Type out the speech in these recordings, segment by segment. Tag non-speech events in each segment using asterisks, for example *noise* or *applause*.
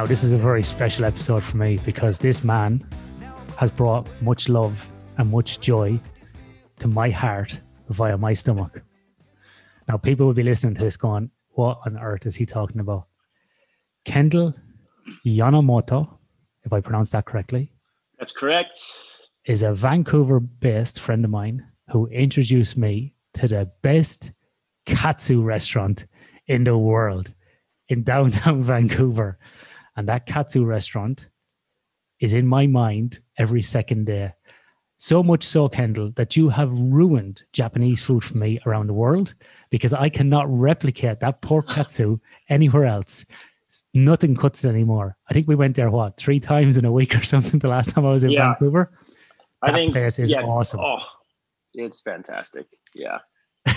Now, this is a very special episode for me because this man has brought much love and much joy to my heart via my stomach. Now, people will be listening to this going, What on earth is he talking about? Kendall Yanamoto, if I pronounce that correctly, That's correct. is a Vancouver based friend of mine who introduced me to the best katsu restaurant in the world in downtown *laughs* Vancouver. And that katsu restaurant is in my mind every second day. So much so, Kendall, that you have ruined Japanese food for me around the world because I cannot replicate that pork katsu anywhere else. Nothing cuts it anymore. I think we went there, what, three times in a week or something the last time I was in Yeah. Vancouver? I That think place is yeah, awesome. Oh, it's fantastic. Yeah,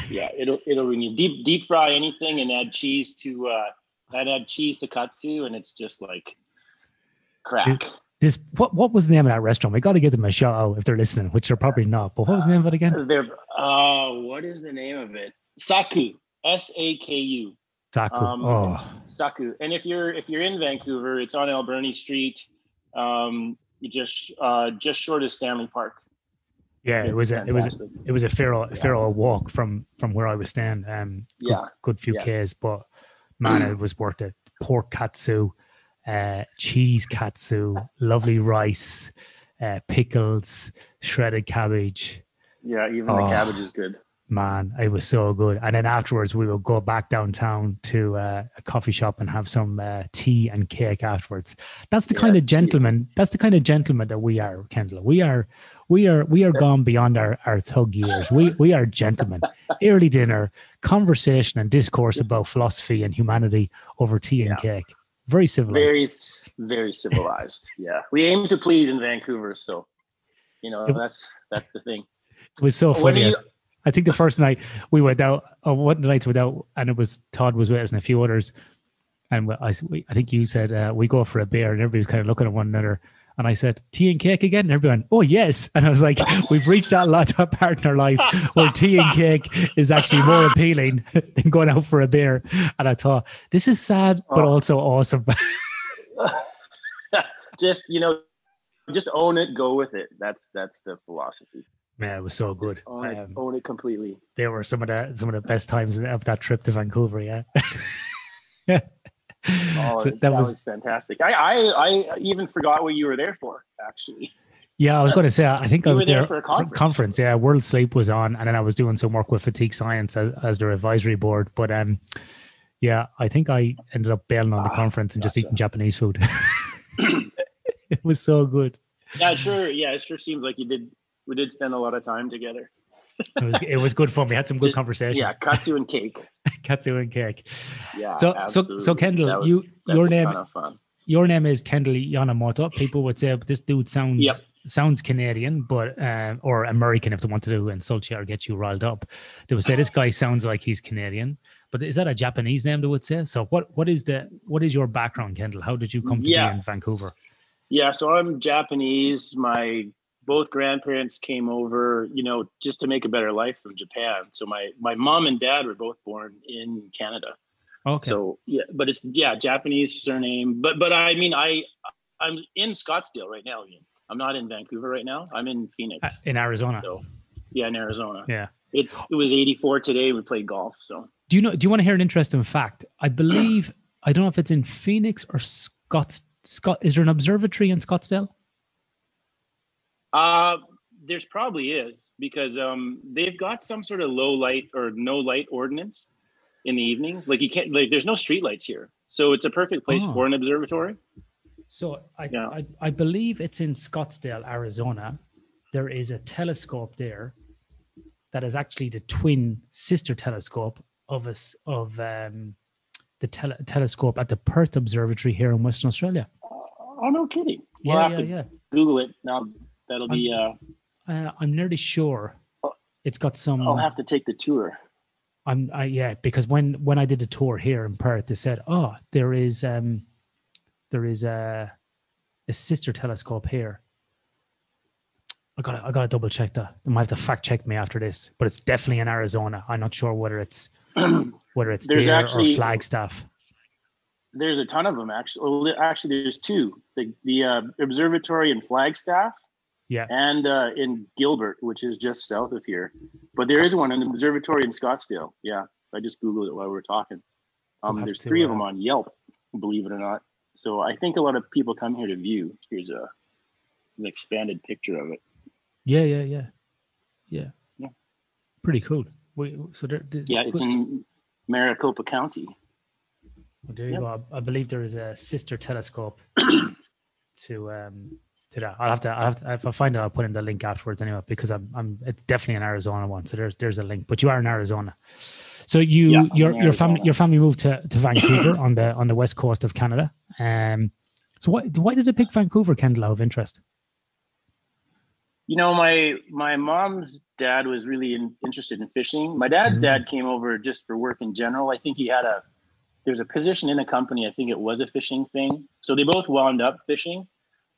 yeah. It'll it'll you deep deep fry anything and add cheese to uh, and add cheese to katsu, and it's just like crack. This what what was the name of that restaurant? We got to give them a shout out if they're listening, which they're probably not. But what was the name of it again? They're uh, what is the name of it? Saku. S A K U. Taku. um, oh, Saku. And if you're if you're in Vancouver, it's on Alberni Street. Um, you just uh, just short of Stanley Park. yeah, it was a it was a, it was a fair Yeah. fair old walk from from where I was staying. Um, good, Yeah, good few yeah. k's, but man, *clears throat* it was worth it. Pork katsu, uh, cheese katsu, lovely rice, uh, pickles, shredded cabbage. yeah. Even Oh. the cabbage is good. man, it was so good. And then afterwards, we will go back downtown to uh, a coffee shop and have some uh, tea and cake afterwards. That's the Yeah, kind of gentleman. That's the kind of gentleman that we are, Kendall. We are, we are, we are gone beyond our, our thug years. We we are gentlemen. *laughs* Early dinner, conversation and discourse about philosophy and humanity over tea and cake. Very civilized. very very civilized yeah we aim to please in vancouver so you know that's that's the thing it was so funny. you- I think the first night we went out, or one night without, and it was Todd was with us and a few others. And I, I think you said uh, we go for a beer, and everybody was kind of looking at one another. And I said, tea and cake again? And everyone, oh, yes. *laughs* And I was like, we've reached that lot of part in our life where tea and cake is actually more appealing *laughs* than going out for a beer. And I thought, this is sad, but Oh. also awesome. *laughs* just you know just own it go with it that's that's the philosophy Man, it was so good. own it Um, own it completely they were some of the some of the best times of that trip to Vancouver. Yeah. yeah. Oh So that, was, fantastic I, I i even forgot what you were there for actually Yeah, I was going to say. I think I was there there for a conference. Conference, yeah. World Sleep was on, and then I was doing some work with Fatigue Science as, as their advisory board. But um, yeah, I think I ended up bailing on the Ah, conference and just eating Japanese food. *laughs* *clears throat* it was so good. yeah sure yeah it sure seems like you did we did spend a lot of time together It was it was good fun. We had some good Just- conversations. yeah katsu and cake *laughs* katsu and cake. yeah So so absolutely. so Kendall, was- you your name your name is Kendall Yanamoto. People would say this dude sounds Yep. sounds Canadian, but uh, or American if they wanted to insult you or get you riled up. They would say this guy sounds like he's Canadian. But is that a Japanese name they would say? So what what is the what is your background, Kendall? How did you come to Yeah. be in Vancouver? Yeah, so I'm Japanese. My both grandparents came over, you know, just to make a better life from Japan. So my my mom and dad were both born in Canada. Okay. So yeah, but it's yeah, Japanese surname. But but I mean I I'm in Scottsdale right now. Ian. I'm not in Vancouver right now. I'm in Phoenix. Uh, in Arizona. So yeah, in Arizona. Yeah. It it was 84 today. We played golf. So Do you know do you want to hear an interesting fact? I believe I don't know if it's in Phoenix or Scott Scott is there an observatory in Scottsdale? Uh, there's probably is because um, they've got some sort of low light or no light ordinance in the evenings. Like you can't like there's no street lights here, so it's a perfect place Oh. for an observatory. So I, Yeah. I I believe it's in Scottsdale, Arizona. There is a telescope there that is actually the twin sister telescope of us of um, the tele- telescope at the Perth Observatory here in Western Australia. Oh no, kidding! We'll Yeah, have yeah, to yeah. Google it now. That'll be. Uh, Uh, I'm nearly sure it's got some. I'll have to take the tour. I'm I, yeah because when when I did the tour here in Perth, they said, oh, there is um, there is a a sister telescope here. I gotta I gotta double check that. They might have to fact check me after this, but it's definitely in Arizona. I'm not sure whether it's *clears throat* whether it's There's there or Flagstaff. there's a ton of them actually. Well, actually, there's two: the the uh, observatory in Flagstaff, Yeah. and uh, in Gilbert, which is just south of here. But there is one in the observatory in Scottsdale. Yeah, I just googled it while we were talking. Um, We'll there's to, three of uh, them on Yelp, believe it or not. So I think a lot of people come here to view. Here's a an expanded picture of it. Yeah, yeah, yeah, yeah. Yeah. Pretty cool. We, so there, there's, Yeah, it's in Maricopa County. Well, there you Yep. go. I, I believe there is a sister telescope *clears throat* to um to that. I'll have to. I'll have to if I find it, I'll put in the link afterwards anyway because I'm I'm it's definitely an Arizona one. So there's there's a link. But you are in Arizona. So you Yeah, your your family your family moved to, to Vancouver on the on the west coast of Canada. Um. So why why did they pick Vancouver, Kendall, out of interest? You know, my my mom's dad was really in, interested in fishing. My dad's Mhm. dad came over just for work in general. I think he had a there's a position in the company. I think it was a fishing thing. So they both wound up fishing.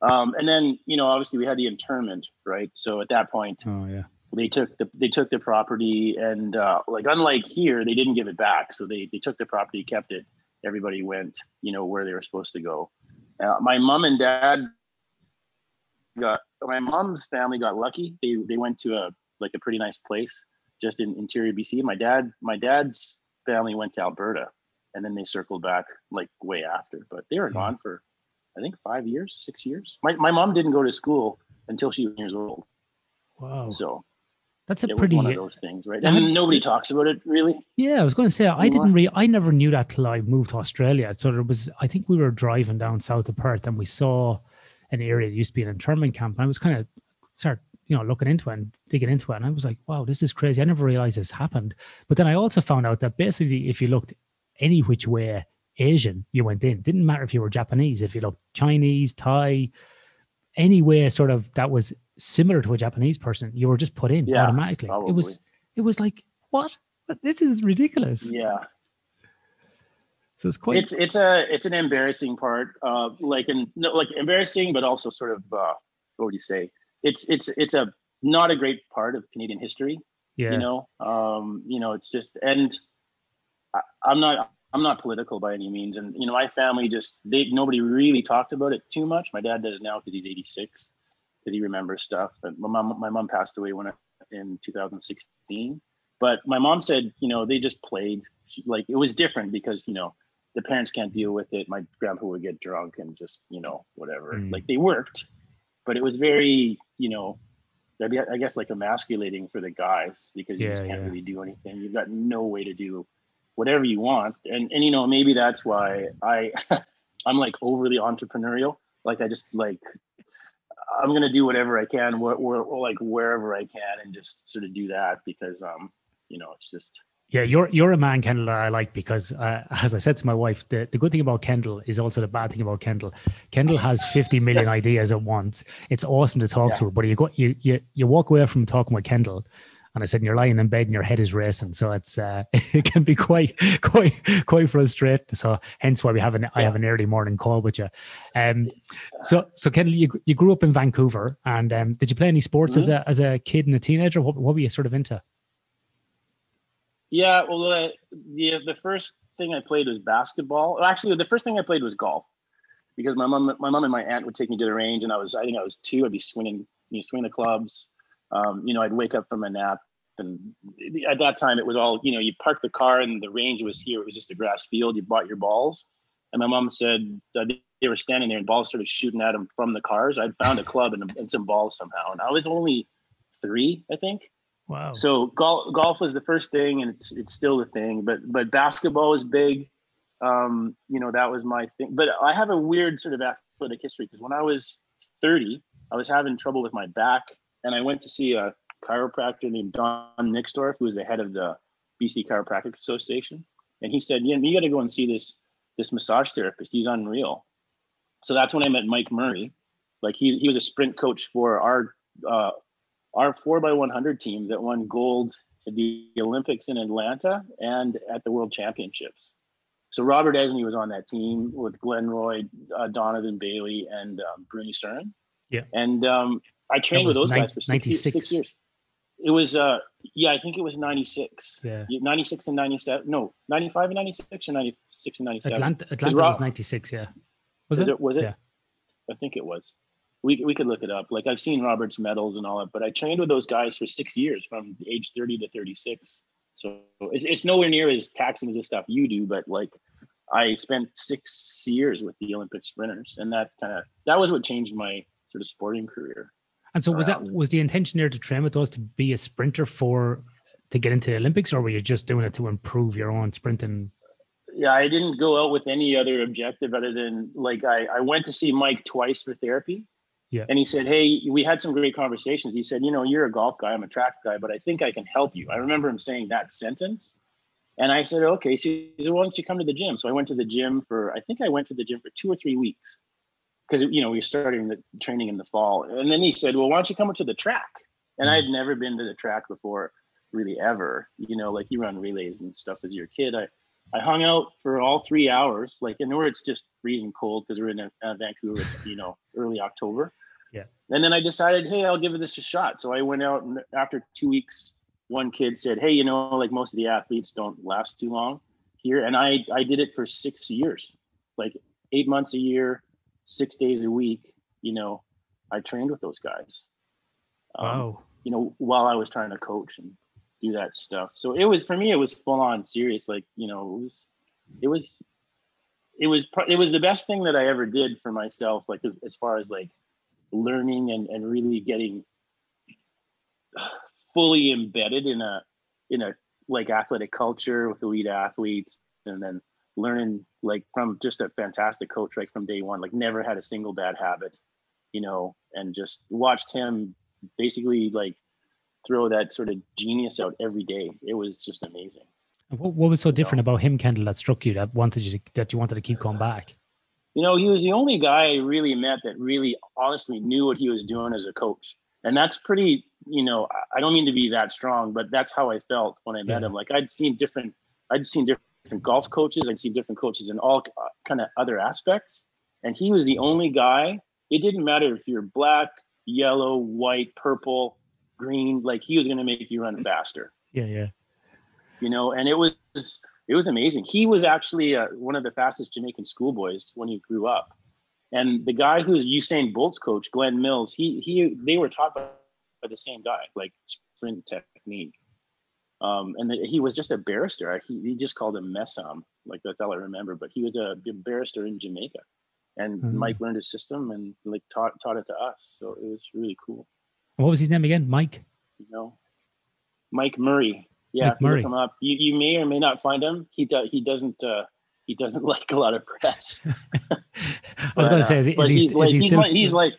Um, and then you know, obviously, we had the internment, right? So at that point, Oh yeah. they took the they took the property and uh, like unlike here, they didn't give it back. So they they took the property, kept it. Everybody went, you know, where they were supposed to go. Uh, my mom and dad got my mom's family got lucky. They they went to a like a pretty nice place just in interior BC. My dad my dad's family went to Alberta, and then they circled back like way after. But they were gone for I think five years, six years. My my mom didn't go to school until she was years old. Wow. So That's a pretty one of those things, right? I had- And nobody talks about it really. Yeah, I was going to say I didn't what? re I never knew that till I moved to Australia. So there was I think we were driving down south of Perth and we saw an area that used to be an internment camp. And I was kind of start you know looking into it and digging into it, and I was like, wow, this is crazy. I never realized this happened. But then I also found out that basically, if you looked any which way Asian, you went in. Didn't matter if you were Japanese, if you looked Chinese, Thai, any way sort of that was similar to a Japanese person, you were just put in Yeah, automatically. It was it was like what? But This is ridiculous. Yeah. So it's quite it's it's a it's an embarrassing part uh like and no, like embarrassing but also sort of uh what would you say it's it's it's a not a great part of canadian history yeah. you know um you know it's just and I, i'm not i'm not political by any means. And you know my family just they nobody really talked about it too much. My dad does now because he's 86 because he remembers stuff. And my mom my mom passed away when I, in 2016 but my mom said you know they just played. She, like it was different because you know the parents can't deal with it. My grandpa would get drunk and just you know whatever. Mm. like they worked but it was very you know I guess like emasculating for the guys because you just can't yeah. really do anything. You've got no way to do whatever you want, and and you know maybe that's why I *laughs* I'm like overly entrepreneurial. Like I just like I'm gonna do whatever I can, where, where, like wherever I can, and just sort of do that because um you know it's just Yeah, you're you're a man, Kendall, that I like because, uh, as I said to my wife, the, the good thing about Kendall is also the bad thing about Kendall. Kendall has 50 million ideas at once. It's awesome to talk to Yeah. her, but you go you, you you walk away from talking with Kendall, and I said you're lying in bed and your head is racing, so it's uh, *laughs* it can be quite quite quite frustrating. So hence why we have an I have an early morning call with you. Um, so so Kendall, you you grew up in Vancouver, and um, did you play any sports as a as a kid and a teenager? What what were you sort of into? Yeah, well, the, the the first thing I played was basketball. Actually, the first thing I played was golf because my mom, my mom and my aunt would take me to the range, and I was, I think I was two. I'd be swinging, you know, swing the clubs. Um, you know, I'd wake up from a nap, and at that time it was all, you know, you parked the car and the range was here. It was just a grass field. You bought your balls, and my mom said that they were standing there and balls started shooting at them from the cars. I'd found a club and, and some balls somehow, and I was only three, I think. Wow. So golf golf was the first thing, and it's it's still the thing. But but basketball is big. Um, you know that was my thing. But I have a weird sort of athletic history because when I was 30, I was having trouble with my back, and I went to see a chiropractor named Don Nixdorf, who was the head of the BC Chiropractic Association, and he said, "Yeah, you got to go and see this this massage therapist. He's unreal." So that's when I met Mike Murray. Like he he was a sprint coach for our uh, our four by 100 team that won gold at the Olympics in Atlanta and at the World Championships. So Robert Esmie was on that team with Glenroy, uh, Donovan Bailey, and um, Bruny Surin. Yeah. And um, I trained with those nine- guys for six, 96. six years. It was uh yeah, I think it was 96. Yeah. 96 and 97. No, 95 and 96 or 96 and 97. Atlanta, Atlanta was 96, yeah. Was it? it was it? Yeah. I think it was. We we could look it up. Like I've seen Robert's medals and all that, but I trained with those guys for six years from age 30 to 36. So it's it's nowhere near as taxing as the stuff you do, but like I spent six years with the Olympic sprinters, and that kind of that was what changed my sort of sporting career. And so was that was the intention there to train with those to be a sprinter for to get into the Olympics, or were you just doing it to improve your own sprinting? Yeah, I didn't go out with any other objective other than like I, I went to see Mike twice for therapy. Yeah. And he said, Hey, we had some great conversations. He said, You know, you're a golf guy, I'm a track guy, but I think I can help you. I remember him saying that sentence. And I said, Okay. So he said, Why don't you come to the gym? So I went to the gym for, I think I went to the gym for two or three weeks because, you know, we started the training in the fall. And then he said, Well, why don't you come up to the track? And I had never been to the track before, really ever. You know, like you run relays and stuff as your kid. I, I hung out for all three hours, like in where it's just freezing cold because we're in uh, Vancouver, it's, you know, early October. Yeah. And then I decided, hey, I'll give this a shot. So I went out, and after two weeks, one kid said, hey, you know, like most of the athletes don't last too long here, and I I did it for six years, like eight months a year, six days a week. You know, I trained with those guys. Um, Wow. you know, while I was trying to coach and do that stuff. So it was for me, it was full on serious. Like, you know, it was, it was, it was, it was the best thing that I ever did for myself. Like as, far as like learning and, and really getting fully embedded in a, in a like athletic culture with elite athletes and then learning like from just a fantastic coach, like from day one, like never had a single bad habit, you know, and just watched him basically like throw that sort of genius out every day. It was just amazing. What, what was so different about him, Kendall, that struck you that wanted you to, that you wanted to keep going back? You know, he was the only guy I really met that really honestly knew what he was doing as a coach. And that's pretty, you know, I- I don't mean to be that strong, but that's how I felt when I met Yeah. him. Like I'd seen different, I'd seen different golf coaches, I'd seen different coaches in all kind of other aspects. And he was the only guy. It didn't matter if you're black, yellow, white, purple, green, like he was going to make you run faster. Yeah, yeah. you know, and it was it was amazing. He was actually uh, one of the fastest Jamaican schoolboys when he grew up, and the guy who's Usain Bolt's coach, Glen Mills, he he they were taught by the same guy, like sprint technique. Um, and the, he was just a barrister. He, he just called him Messam, like that's all I remember. But he was a barrister in Jamaica, and Mhm. Mike learned his system and like taught taught it to us. So it was really cool. What was his name again? Mike. you know. Mike Murray. Yeah, Mike Murray. look him up. You, you may or may not find him. He does he doesn't uh he doesn't *laughs* like a lot of press. *laughs* I was going to uh, say, is, he- but is he, he's like he he's, like, he's like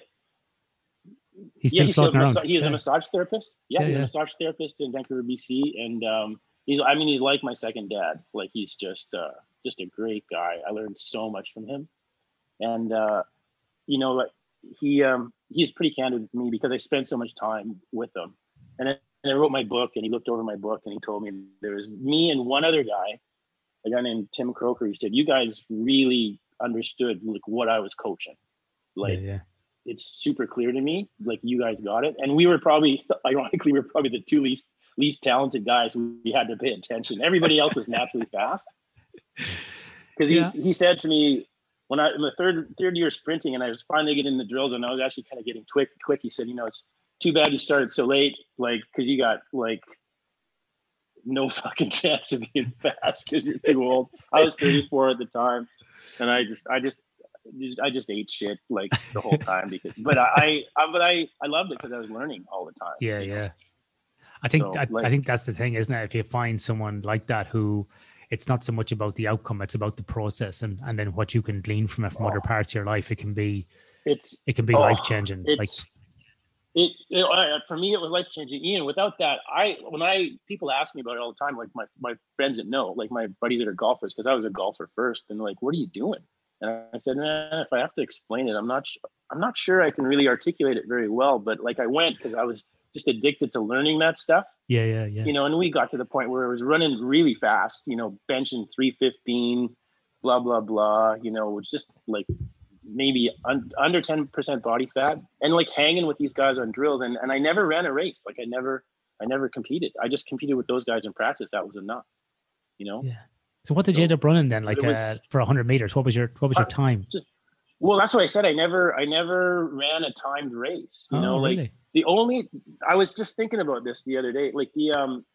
he's yeah, he's a, floating around. massa- he is yeah. a massage therapist. Yeah, Yeah, he's yeah. a massage therapist in Vancouver, BC, and um, he's I mean he's like my second dad. Like he's just uh, just a great guy. I learned so much from him, and uh, you know like he um, he's pretty candid with me because I spent so much time with him, and I, and I wrote my book, and he looked over my book, and he told me there was me and one other guy, a guy named Tim Croker. He said you guys really understood like what I was coaching, like yeah. It's super clear to me like you guys got it. And we were probably *laughs* ironically we are probably the two least least talented guys we had to pay attention. Everybody else was naturally *laughs* fast. Because he, Yeah. he said to me when i in the third third year sprinting and i was finally getting the drills and i was actually kind of getting quick quick he said you know it's too bad you started so late like because you got like no *laughs* fucking chance of being fast because you're too old. I was 34 at the time and i just i just just- I just ate shit like the whole *laughs* time because, but I, I but I, I loved it because I was learning all the time. Yeah, you know? yeah. I think So, I, I think that's the thing, isn't it? If you find someone like that who it's not so much about the outcome, it's about the process and, and then what you can glean from it from other Oh. parts of your life. It can be It's it can be Oh, life changing. Like it, it uh, for me it was life changing. Ian, without that, I when I people ask me about it all the time, like my my friends that know, like my buddies that are golfers, because I was a golfer first, and like, what are you doing? And I said, man, if I have to explain it, I'm not sh- I'm not sure I can really articulate it very well. But like I went because I was just addicted to learning that stuff. yeah, yeah, yeah. you know, and we got to the point where it was running really fast, you know, benching 315, blah, blah, blah, you know, which just like maybe un- under 10% body fat and like hanging with these guys on drills. And, and I never ran a race. Like I never, I never competed. I just competed with those guys in practice. That was enough, you know? Yeah. So what did you end up running then? Like was- uh, for hundred meters, what was your what was your time? Well, that's what I said. I never, I never ran a timed race. You know, Oh, like really? the only I was just thinking about this the other day. Like the um,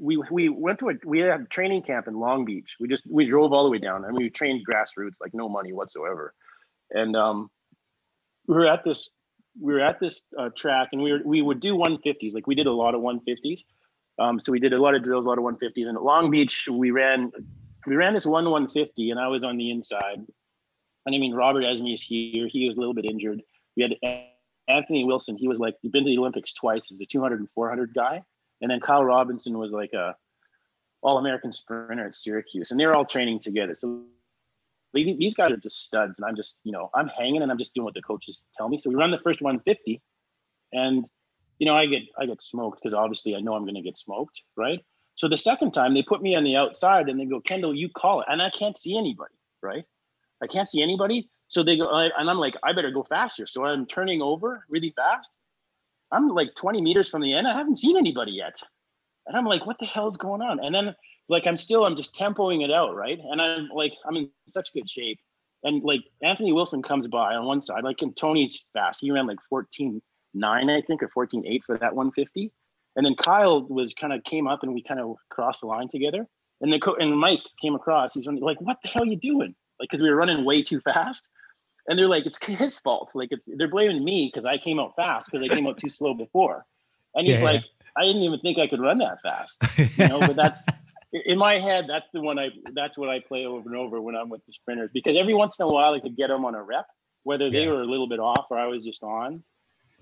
we we went to a we had a training camp in Long Beach. We just we drove all the way down and we trained grassroots, like no money whatsoever. And um, we were at this we were at this uh, track and we were we would do 150s. Like we did a lot of 150s. Um, so we did a lot of drills, a lot of 150s. And at Long Beach, we ran we ran this one 150, and I was on the inside. And I mean, Robert Esmie is here. He was a little bit injured. We had Anthony Wilson. He was like, he'd been to the Olympics twice as a 200 and 400 guy. And then Kyle Robinson was like a all American sprinter at Syracuse. And they're all training together. So these guys are just studs. And I'm just, you know, I'm hanging and I'm just doing what the coaches tell me. So we run the first 150 and, you know, I get, I get smoked because obviously I know I'm going to get smoked. Right. So the second time they put me on the outside and they go, Kendall, you call it. And I can't see anybody. Right. I can't see anybody. So they go, and I'm like, I better go faster. So I'm turning over really fast. I'm like 20 meters from the end. I haven't seen anybody yet. And I'm like, what the hell's going on? And then like I'm still, I'm just tempoing it out, right? And I'm like, I'm in such good shape. And like Anthony Wilson comes by on one side, like and Tony's fast. He ran like 14 9, I think, or 14 8 for that 150. And then Kyle was kind of came up and we kind of crossed the line together. And then co- and Mike came across. He's running, like, what the hell are you doing? Like, because we were running way too fast. And they're like, it's his fault. Like, it's they're blaming me because I came out fast because I came out too slow before. And he's Yeah, yeah. like, I didn't even think I could run that fast. *laughs* You know, but that's in my head. That's the one I. That's what I play over and over when I'm with the sprinters because every once in a while I could get them on a rep, whether they Yeah. were a little bit off or I was just on,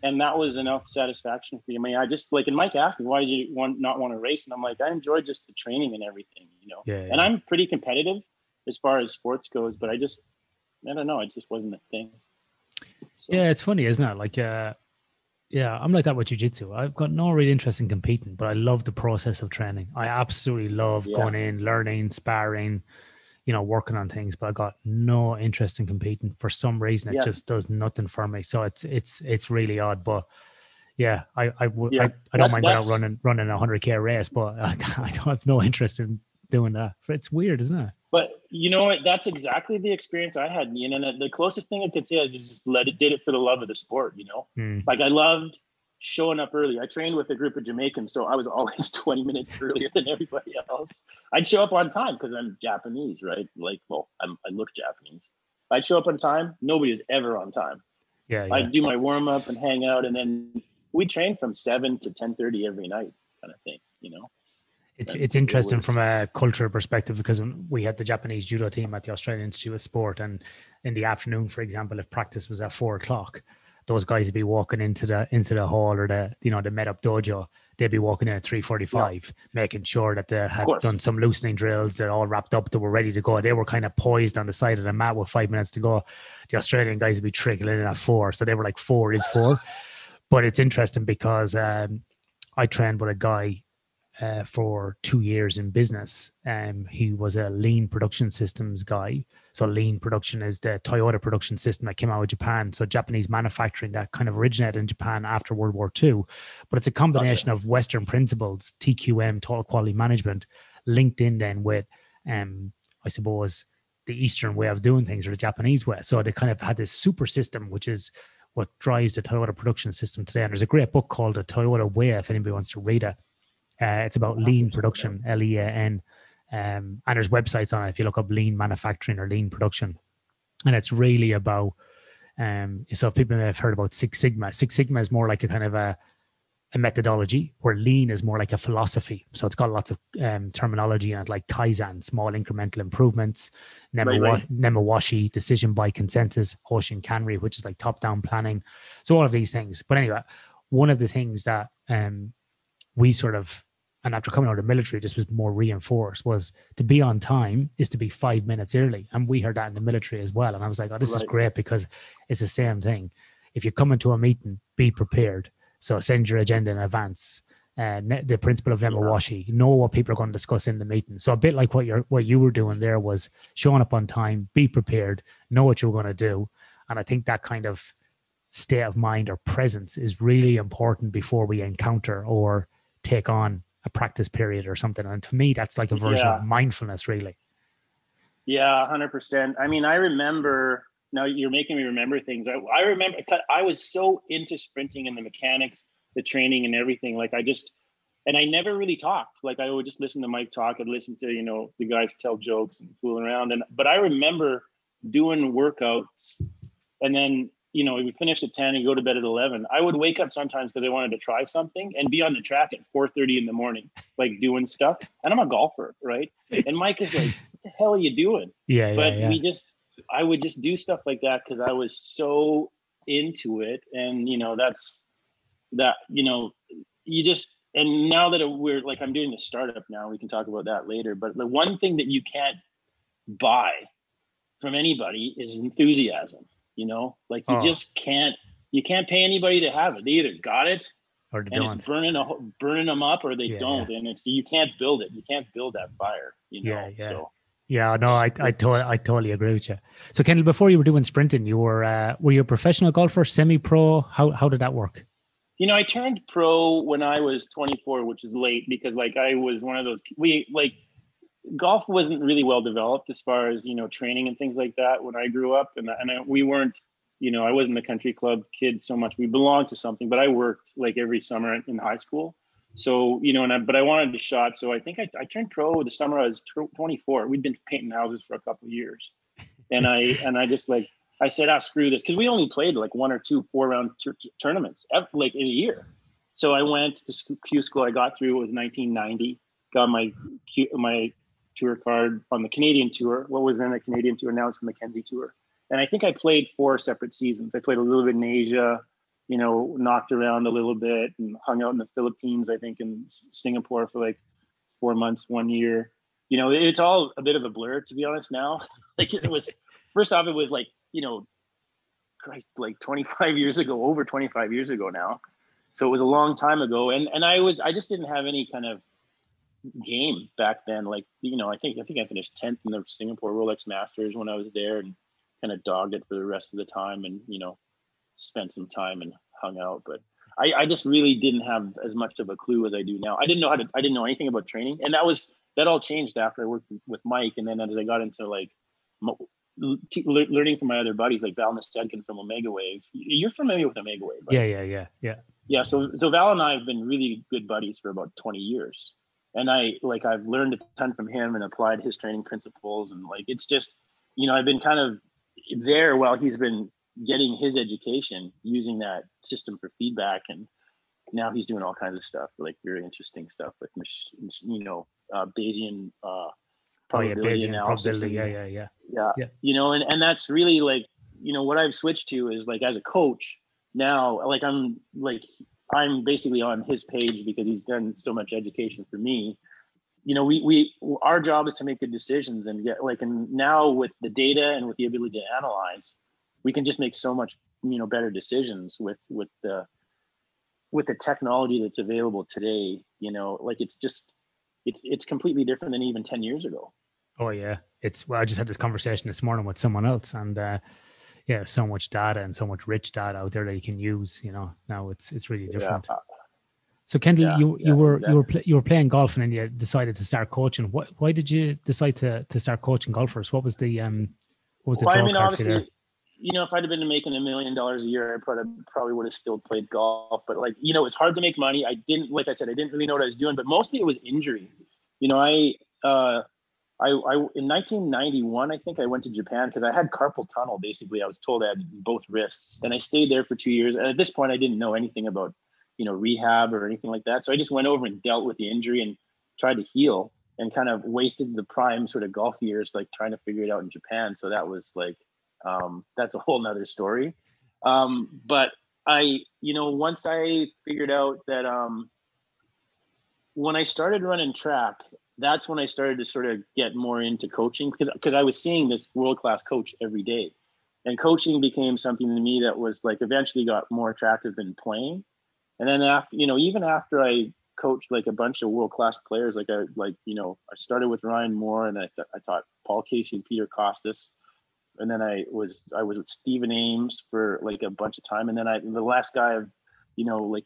and that was enough satisfaction for me. I just like, and Mike asked me, why did you want not want to race? And I'm like, I enjoyed just the training and everything, you know. Yeah, And. I'm pretty competitive as far as sports goes, but I just, I don't know, it just wasn't a thing. So, Yeah, it's funny, isn't it? Like, uh, yeah, I'm like that with jujitsu. I've got no real interest in competing, but I love the process of training. I absolutely love Yeah. going in, learning, sparring, you know, working on things. But I got no interest in competing for some reason. It Yeah. just does nothing for me. So it's it's it's really odd. But yeah, I I would Yeah, I, I don't that- mind going out running running a hundred k race, but I, *laughs* I don't have no interest in doing that. It's weird, isn't it? But you know what? That's exactly the experience I had. You know, the closest thing I could say is just let it did it for the love of the sport. You know, Hmm. like I loved showing up early. I trained with a group of Jamaicans, so I was always *laughs* 20 minutes earlier than everybody else. I'd show up on time because I'm Japanese, right? Like, well, I'm, I look Japanese. I'd show up on time. Nobody is ever on time. Yeah, yeah. I'd do my warm up and hang out, and then we train from seven to 10:30 every night, kind of thing. You know. It's it's it interesting from a cultural perspective because when we had the Japanese judo team at the Australian Institute of Sport, and in the afternoon, for example, if practice was at four o'clock, those guys would be walking into the into the hall or the you know the med up dojo. They'd be walking in at three forty five, making sure that they had done some loosening drills. They're all wrapped up. They were ready to go. They were kind of poised on the side of the mat with five minutes to go. The Australian guys would be trickling in at four, so they were like four is four. *sighs* But it's interesting because um, I trained with a guy uh, for two years in business. Um, he was a lean production systems guy. So lean production is the Toyota production system that came out of Japan. So Japanese manufacturing that kind of originated in Japan after World War II. But it's a combination of Western principles, TQM, total quality management, linked in then with, um, I suppose, the Eastern way of doing things or the Japanese way. So they kind of had this super system, which is what drives the Toyota production system today. And there's a great book called The Toyota Way, if anybody wants to read it. Uh, it's about lean production, L E A N. Um, and there's websites on it if you look up lean manufacturing or lean production. And it's really about, um, so people may have heard about Six Sigma. Six Sigma is more like a kind of a, a methodology, where lean is more like a philosophy. So it's got lots of um, terminology in it, like Kaizen, small incremental improvements, Nemawa- right. Nemawashi, decision by consensus, Hoshin Kanri, which is like top down planning. So all of these things. But anyway, one of the things that um, we sort of, and after coming out of the military, this was more reinforced, was to be on time is to be five minutes early. And we heard that in the military as well. And I was like, oh, this is great because it's the same thing. If you come into a meeting, be prepared. So send your agenda in advance. Uh, the principle of Nemawashi, know what people are going to discuss in the meeting. So a bit like what you're what you were doing there was showing up on time, be prepared, know what you're going to do, and I think that kind of state of mind or presence is really important before we encounter or take on a practice period or something. And to me, that's like a version Yeah. of mindfulness, really. Yeah, hundred percent. I mean, I remember. Now you're making me remember things. I, I remember. I was so into sprinting and the mechanics, the training, and everything. Like I just, and I never really talked. Like I would just listen to Mike talk and listen to you know the guys tell jokes and fooling around. And but I remember doing workouts, and then you know we finished at ten and go to bed at eleven. I would wake up sometimes because I wanted to try something and be on the track at four thirty in the morning, like doing stuff. And I'm a golfer, right? And Mike is like, "What the hell are you doing?" *laughs* Yeah, yeah, but yeah. we just i would just do stuff like that because i was so into it and you know that's that you know you just and now that we're like i'm doing the startup now we can talk about that later but the one thing that you can't buy from anybody is enthusiasm you know like you Oh. just can't you can't pay anybody to have it they either got it or and don't. it's burning a, burning them up or they Yeah, don't and it's you can't build it you can't build that fire you know Yeah, yeah. so Yeah, no, I I, to- I totally agree with you. So, Kendall, before you were doing sprinting, you were uh, were you a professional golfer, semi-pro? How how did that work? You know, I turned pro when I was 24, which is late because like I was one of those we like golf wasn't really well developed as far as you know training and things like that when I grew up, and and I, we weren't, you know, I wasn't a country club kid so much. We belonged to something, but I worked like every summer in high school. So you know, and I, but I wanted to shot, so I think I, I turned pro the summer I was 24. We'd been painting houses for a couple of years, and I *laughs* and I just like I said, ah, screw this, because we only played like one or two four round tur- tournaments ev- like in a year. So I went to Q school. I got through. It was 1990. Got my Q, my tour card on the Canadian tour. What was then the Canadian tour? Now it's the Mackenzie tour. And I think I played four separate seasons. I played a little bit in Asia, you know, knocked around a little bit and hung out in the Philippines. I think in Singapore for like four months, one year. You know, it's all a bit of a blur to be honest. Now, *laughs* like it was first off, it was like you know, Christ, like 25 years ago, over 25 years ago now. So it was a long time ago, and and I was I just didn't have any kind of game back then. Like you know, I think I think I finished 10th in the Singapore Rolex Masters when I was there, and kind of dogged it for the rest of the time, and you know, spent some time and hung out. But I, I just really didn't have as much of a clue as I do now. I didn't know how to I didn't know anything about training, and that was that all changed after I worked with Mike, and then as I got into like learning from my other buddies like Val Nasedkin from Omegawave. You're familiar with Omegawave, right? Yeah, yeah, yeah, yeah. yeah so so val and i have been really good buddies for about 20 years and i like i've learned a ton from him and applied his training principles and like it's just you know i've been kind of there while he's been getting his education using that system for feedback and now he's doing all kinds of stuff like very interesting stuff like you know uh bayesian uh Oh yeah, probability Bayesian analysis probability. and- Yeah, yeah, yeah. yeah. Yeah. you know and and that's really like you know what i've switched to is like as a coach now like i'm like i'm basically on his page because he's done so much education for me you know we we our job is to make good decisions and get like and now with the data and with the ability to analyze we can just make so much you know better decisions with with the with the technology that's available today you know like it's just it's it's completely different than even 10 years ago Oh yeah, it's well. I just had this conversation this morning with someone else, and uh, yeah, so much data and so much rich data out there that you can use. You know, now it's it's really different. yeah So Kendall, Yeah, you you yeah, were you were pl- you were playing golf and then you decided to start coaching. What why did you decide to to start coaching golfers? What was the um what was the Well, draw I mean, card for you obviously, you know, if I'd have been making a million dollars a year, I probably probably would have still played golf. But like, you know, it's hard to make money. I didn't, like I said, I didn't really know what I was doing. But mostly it was injury. You know, I, uh, I, I in 1991, I think I went to Japan because I had carpal tunnel. Basically, I was told I had both wrists, and I stayed there for two years. And at this point, I didn't know anything about, you know, rehab or anything like that. So I just went over and dealt with the injury and tried to heal and kind of wasted the prime sort of golf years like trying to figure it out in Japan. So that was like um, that's a whole nother story. Um, but I, you know, once I figured out that um, when I started running track, that's when I started to sort of get more into coaching because because I was seeing this world class coach every day, and coaching became something to me that was like eventually got more attractive than playing. And then after, you know, even after I coached like a bunch of world class players, like I like you know I started with Ryan Moore and I, I taught Paul Casey and Peter Costas, and then I was I was with Stephen Ames for like a bunch of time, and then I the last guy I've you know like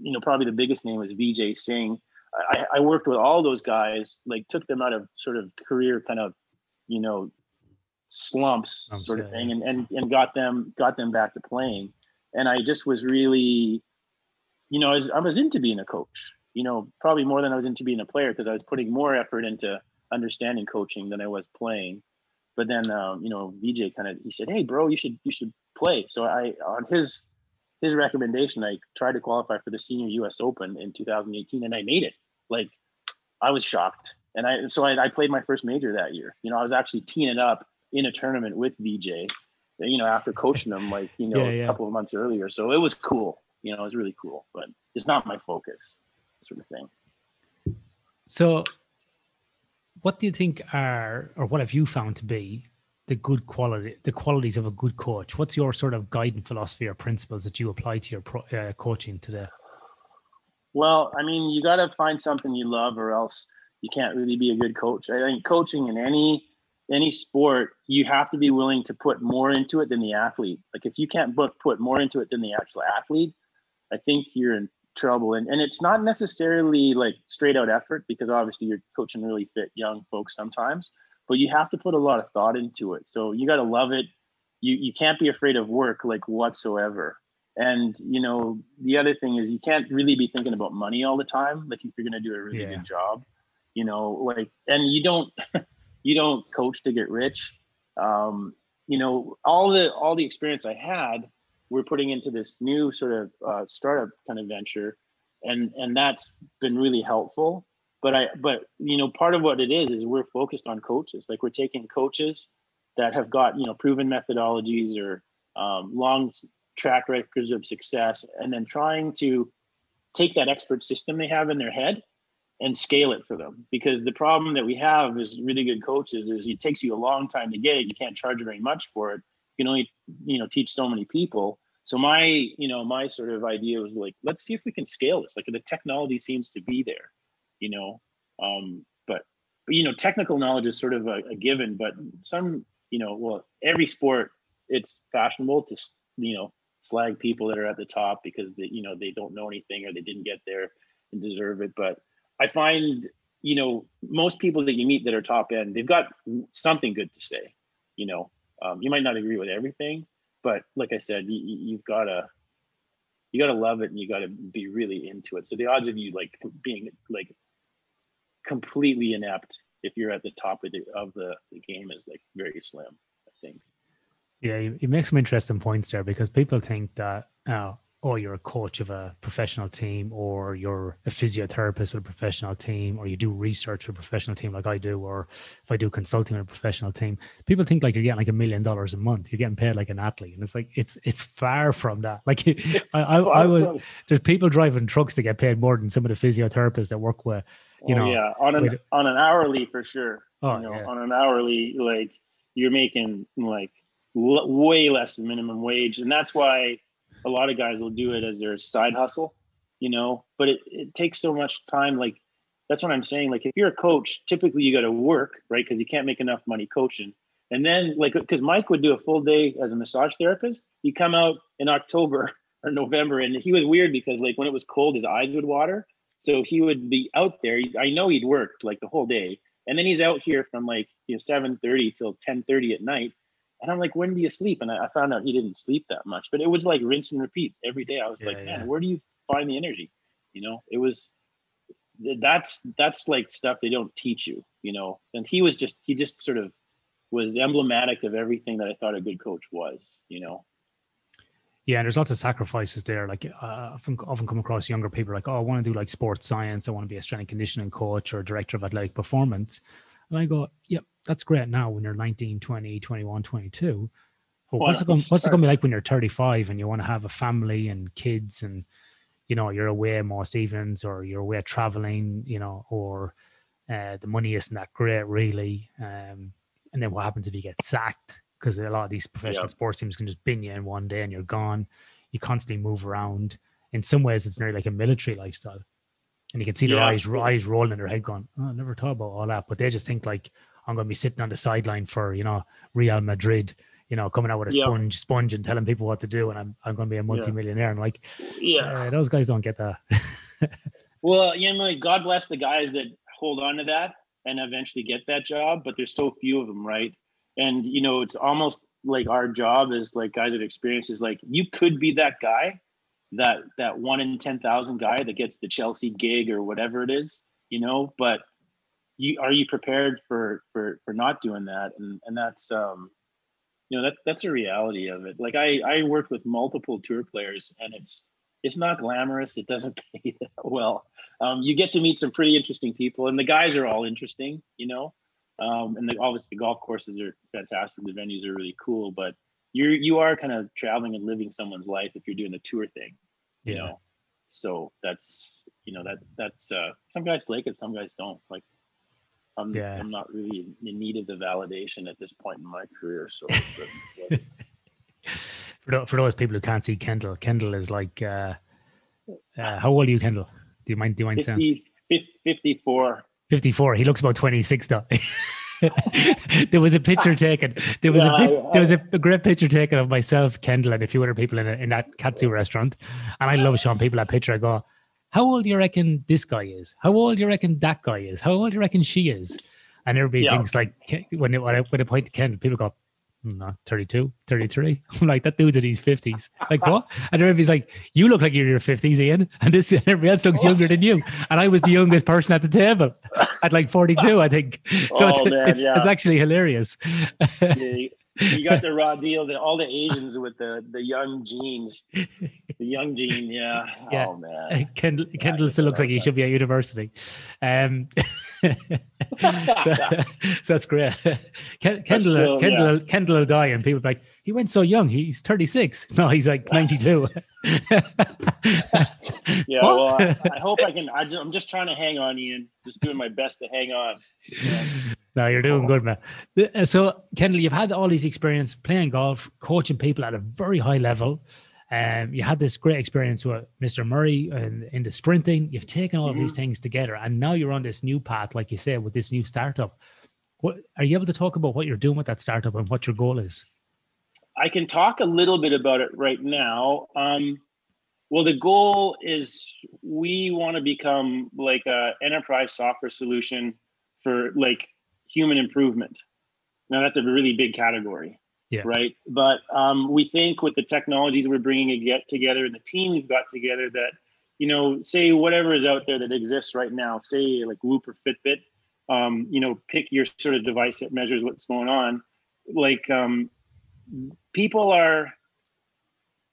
you know, probably the biggest name was Vijay Singh. I, I worked with all those guys, like took them out of sort of career kind of, you know, slumps sort of thing, and, and and got them got them back to playing. And I just was really, you know, I was, I was into being a coach. You know, probably more than I was into being a player because I was putting more effort into understanding coaching than I was playing. But then, um, you know, Vijay kind of he said, "Hey, bro, you should you should play." So I on his his recommendation, I tried to qualify for the Senior U.S. Open in 2018, and I made it. Like, I was shocked, and I so I, I played my first major that year. You know, I was actually teeing it up in a tournament with Vijay. You know, after coaching them like you know yeah, yeah. a couple of months earlier, so it was cool. You know, it was really cool, but it's not my focus, sort of thing. So what do you think are, or what have you found to be the good quality, the qualities of a good coach? What's your sort of guiding philosophy or principles that you apply to your pro, uh, coaching today? Well, I mean, you got to find something you love, or else you can't really be a good coach. I think coaching in any any sport, you have to be willing to put more into it than the athlete. Like if you can't put put more into it than the actual athlete, I think you're in trouble. And, and it's not necessarily like straight out effort because obviously you're coaching really fit young folks sometimes, but you have to put a lot of thought into it. So you got to love it. You, you can't be afraid of work like whatsoever. And, you know, the other thing is you can't really be thinking about money all the time. Like if you're going to do a really yeah. good job, you know, like, and you don't, *laughs* you don't coach to get rich. Um, you know, all the, all the experience I had, we're putting into this new sort of uh, startup kind of venture, and and that's been really helpful. But I but you know part of what it is is we're focused on coaches. Like we're taking coaches that have got you know proven methodologies or um, long track records of success, and then trying to take that expert system they have in their head and scale it for them. Because the problem that we have is really good coaches is it takes you a long time to get it. You can't charge very much for it. You can only you know teach so many people. So my you know my sort of idea was like let's see if we can scale this. Like the technology seems to be there you know? Um but, but you know technical knowledge is sort of a, a given but some you know well every sport it's fashionable to you know slag people that are at the top because they you know they don't know anything or they didn't get there and deserve it but i find you know most people that you meet that are top end they've got something good to say you know um, you might not agree with everything but like I said, you, you've got to you got to love it and you got to be really into it. So the odds of you like being like completely inept if you're at the top of the of the, the game is like very slim. I think. Yeah, you, you make some interesting points there because people think that uh, or you're a coach of a professional team or you're a physiotherapist with a professional team or you do research for a professional team like I do or if I do consulting with a professional team. People think like you're getting like a million dollars a month. You're getting paid like an athlete. And it's like it's it's far from that. *laughs* Like I, I, *laughs* I would there's people driving trucks that get paid more than some of the physiotherapists that work with you oh, know yeah. On an with, on an hourly for sure oh, you know yeah. on an hourly like you're making like l- way less than minimum wage and that's why a lot of guys will do it as their side hustle, you know, but it, it takes so much time. Like, that's what I'm saying. Like, if you're a coach, typically you got to work, right? Because you can't make enough money coaching. And then, like, because Mike would do a full day as a massage therapist, he'd come out in October *laughs* or November, and he was weird because, like, when it was cold, his eyes would water. So he would be out there. I know he'd worked like the whole day, and then he's out here from like you know 7:30 till 10:30 at night, and I'm like, when do you sleep? And I, I, found out he didn't sleep that much, but it was like rinse and repeat every day. I was yeah, like, man, yeah. where do you find the energy? You know, it was that's that's like stuff they don't teach you, you know. And he was just he just sort of was emblematic of everything that I thought a good coach was, you know. Yeah, and there's lots of sacrifices there. Like uh, I often, often come across younger people like, oh, I want to do like sports science. I want to be a strength conditioning coach or director of athletic performance. And I go, yep, that's great now when you're 19, 20, 21, 22. But what's it, going, what's it going to be like when you're 35 and you want to have a family and kids and, you know, you're away most evenings or you're away traveling, you know, or uh, the money isn't that great really. Um, and then what happens if you get sacked? Because a lot of these professional sports teams can just bin you in one day and you're gone. You constantly move around. In some ways, it's nearly like a military lifestyle and you can see their yeah. eyes eyes rolling in their head, going, oh, "I never thought about all that." But they just think like, "I'm going to be sitting on the sideline for you know Real Madrid, you know, coming out with a Yeah. sponge, sponge, and telling people what to do, and I'm I'm going to be a multimillionaire. And like, Yeah. uh, those guys don't get that. *laughs* Well, you know, God bless the guys that hold on to that and eventually get that job, but there's so few of them, right? And you know, it's almost like our job is like guys that experience is like you could be that guy, that that one in ten thousand guy that gets the Chelsea gig or whatever it is, you know. But you are you prepared for for for not doing that? And and that's um, you know, that's that's a reality of it. Like I I worked with multiple tour players, and it's it's not glamorous. It doesn't *laughs* pay that well. Um, you get to meet some pretty interesting people, and the guys are all interesting, you know. Um, and the, obviously, the golf courses are fantastic. The venues are really cool, but you're you are kind of traveling and living someone's life if you're doing the tour thing, you know. So that's you know that that's uh, some guys like it, some guys don't. Like I'm Yeah. I'm not really in, need of the validation at this point in my career. So *laughs* but For, for those people who can't see Kendall, Kendall is like, uh, uh, how old are you, Kendall? Do you mind? Do you mind saying 50, 54. 54? He looks about 26 though. *laughs* there was a picture *laughs* taken. There was Yeah, a pic, I- there was a, a great picture taken of myself, Kendall, and a few other people in, a, in that katsu restaurant. And I love showing people that picture. I go, "How old do you reckon this guy is? How old do you reckon that guy is? How old do you reckon she is?" And everybody Yeah. thinks like when it, when I, when I point to Kendall, people go, "Hmm, "No, 32, 33. *laughs* I'm like, that dude's in his 50s. Like, what? And everybody's like, you look like you're in your 50s, Ian. *laughs* And this everybody else looks younger than you. And I was the youngest person at the table at like 42, I think. *laughs* So Oh, it's, man, it's, yeah. it's actually hilarious. you, you got the raw *laughs* deal. The, all the Asians with the the young genes, the young gene. Yeah. Yeah. Oh man. Kendall, Kendall guess still looks like he should be at university. Um, *laughs* so, so that's great. Kendall, still, Kendall, Kendall will die, and people be like, he went so young. He's 36. *laughs* No, he's like 92. Yeah. What? Well, I, I hope I can. I just, I'm just trying to hang on, Ian. Just doing my best to hang on. Yeah. No, you're doing good, man. Uh, So, Kendall, you've had all these experience playing golf, coaching people at a very high level. Um, you had this great experience with Mr. Murray in, in the sprinting. You've taken all of these things together, and now you're on this new path, like you said, with this new startup. What are you able to talk about what you're doing with that startup and what your goal is? I can talk a little bit about it right now. Um, well, the goal is we want to become like a enterprise software solution for like human improvement. Now that's a really big category, Yeah. right? But um, we think with the technologies we're bringing get together and the team we've got together that you know, say whatever is out there that exists right now, say like Whoop or Fitbit, um, you know, pick your sort of device that measures what's going on. Like um, people are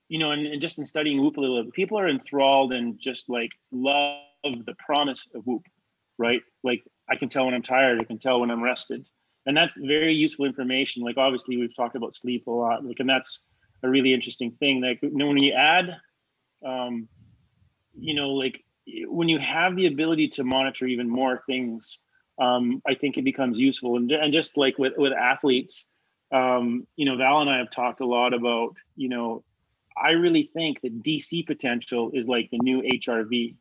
you know and, and just in studying whoop a little bit people are enthralled and just like love the promise of whoop right like i can tell when i'm tired i can tell when i'm rested. And that's very useful information. Like obviously we've talked about sleep a lot like and that's a really interesting thing. Like you know, when you add um you know like when you have the ability to monitor even more things um i think it becomes useful. And, and just like with with athletes um, you know, Val and I have talked a lot about, you know, I really think that DC potential is like the new HRV.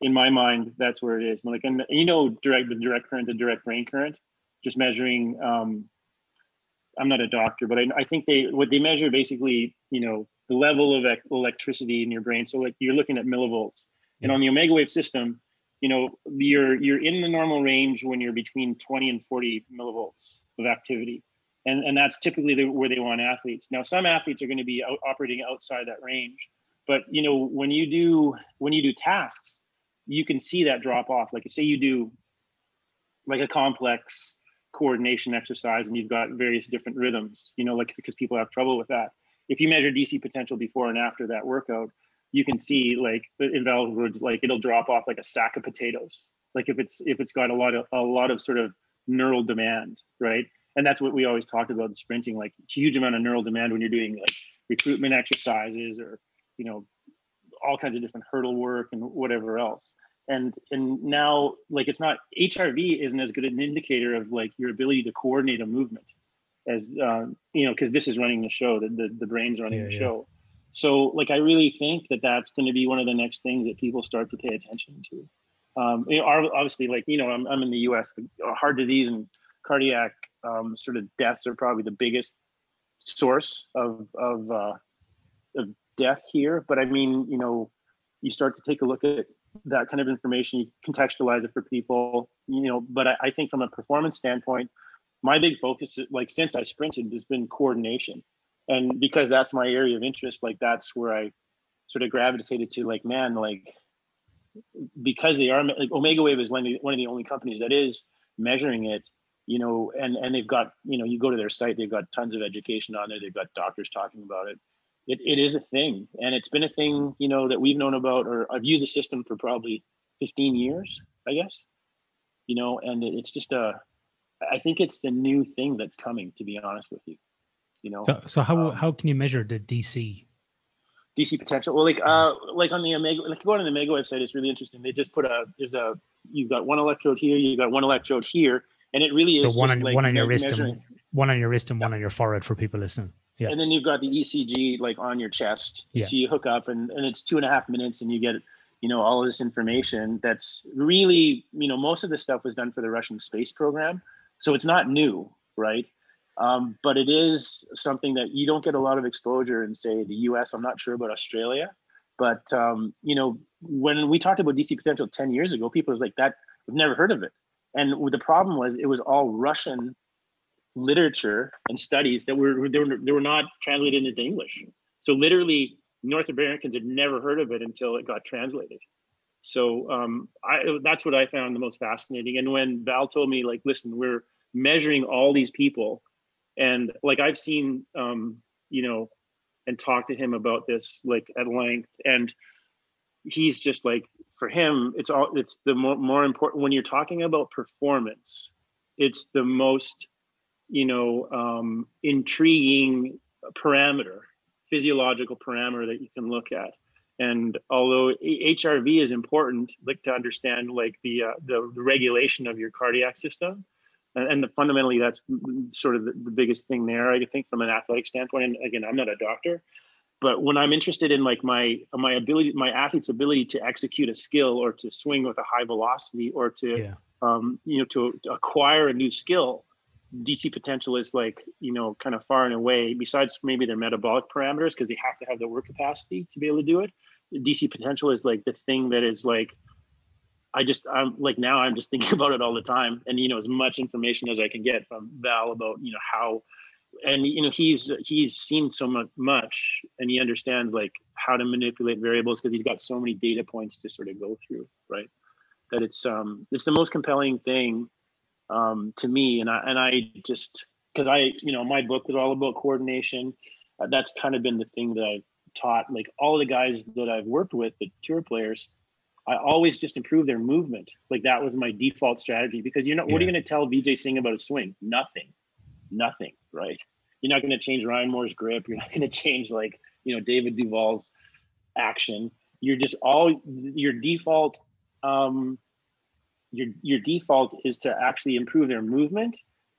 In my mind, that's where it is. Like, and you know, direct the direct current, the direct brain current, just measuring. Um, I'm not a doctor, but I, I think they what they measure basically, you know, the level of ec- electricity in your brain. So like you're looking at millivolts, and on the Omegawave system, you know, you're you're in the normal range when you're between 20 and 40 millivolts of activity and and that's typically the, where they want athletes. Now, some athletes are going to be out, operating outside that range, but you know when you do when you do tasks, you can see that drop off. Like say you do like a complex coordination exercise, and you've got various different rhythms. You know, like because people have trouble with that. If you measure DC potential before and after that workout, you can see like in Val's words, like it'll drop off like a sack of potatoes. Like if it's if it's got a lot of a lot of sort of neural demand, right? and that's what we always talked about in sprinting like huge amount of neural demand when you're doing like recruitment exercises or you know all kinds of different hurdle work and whatever else. And and now like it's not hrv isn't as good an indicator of like your ability to coordinate a movement as um, you know because this is running the show the, the, the brain's running Yeah, the yeah. show. So like i really think that that's going to be one of the next things that people start to pay attention to. Um, you know, obviously like you know i'm, I'm in the us the heart disease and cardiac um, sort of deaths are probably the biggest source of of, uh, of death here, but I mean, you know, you start to take a look at that kind of information, you contextualize it for people, you know. But I, I think from a performance standpoint, my big focus, like since I sprinted, has been coordination, and because that's my area of interest, like that's where I sort of gravitated to. Like, man, like because they are like Omegawave is one of the, one of the only companies that is measuring it you know and and they've got you know you go to their site they've got tons of education on there they've got doctors talking about it it, it is a thing. And it's been a thing you know that we've known about or i've used the system for probably 15 years i guess. You know and it, it's just a i think it's the new thing that's coming to be honest with you you know. So, so how um, how can you measure the dc dc potential. Well like uh like on the omega like go on the omega website it's really interesting. They just put a there's a you've got one electrode here you've got one electrode here and it really is so one on like one on your wrist and one on your wrist and one on your forehead for people listening yeah. And then you've got the ECG like on your chest. Yeah. So you hook up and, and it's two and a half minutes and you get, you know, all of this information that's really, you know, most of the stuff was done for the Russian space program. So it's not new, right? Um, but it is something that you don't get a lot of exposure in, say, the US. I'm not sure about Australia. But, um, you know, when we talked about DC potential 10 years ago, people was like, that, we've never heard of it. And the problem was it was all Russian literature and studies that were they were, they were not translated into English. So literally, North Americans had never heard of it until it got translated. So um, I, that's what I found the most fascinating. And when Val told me, like, listen, we're measuring all these people, and like I've seen, um, you know, and talked to him about this like at length, and he's just like, for him, it's all it's the more more important when you're talking about performance. It's the most you know um, intriguing parameter physiological parameter that you can look at and although hrv is important like to understand like the uh, the, the, regulation of your cardiac system and, and the, fundamentally that's sort of the, the, biggest thing there i think from an athletic standpoint and again i'm not a doctor but when i'm interested in like my my ability my athlete's ability to execute a skill or to swing with a high velocity or to yeah. um, you know to, to acquire a new skill DC potential is like, you know, kind of far and away, besides maybe their metabolic parameters, because they have to have the work capacity to be able to do it. DC potential is like the thing that is like, I just, I'm like now I'm just *laughs* thinking about it all the time. And, you know, as much information as I can get from Val about, you know, how, and, you know, he's, he's seen so much, and he understands like how to manipulate variables because he's got so many data points to sort of go through. Right. That it's, um, it's the most compelling thing um, to me. And I and I just because I you know my book was all about coordination. Uh, that's kind of been the thing that I've taught. Like all the guys that I've worked with, the tour players, I always just improve their movement. Like that was my default strategy because you know. Yeah. What are you going to tell Vijay Singh about a swing? Nothing, nothing. Right? You're not going to change Ryan Moore's grip. You're not *laughs* going to change like you know David Duval's action. You're just all your default um, your your default is to actually improve their movement.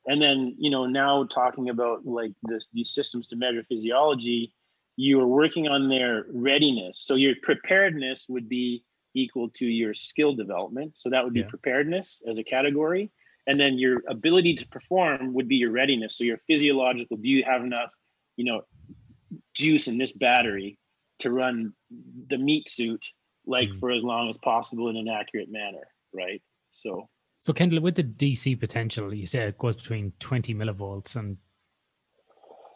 And then you know now talking about like this these systems to measure physiology you are working on their readiness. So your preparedness would be equal to your skill development. So that would be yeah. preparedness as a category. And then your ability to perform would be your readiness. So your physiological do you have enough you know juice in this battery to run the meat suit like mm. for as long as possible in an accurate manner right so, so Kendall, with the DC potential, you said it goes between 20 millivolts and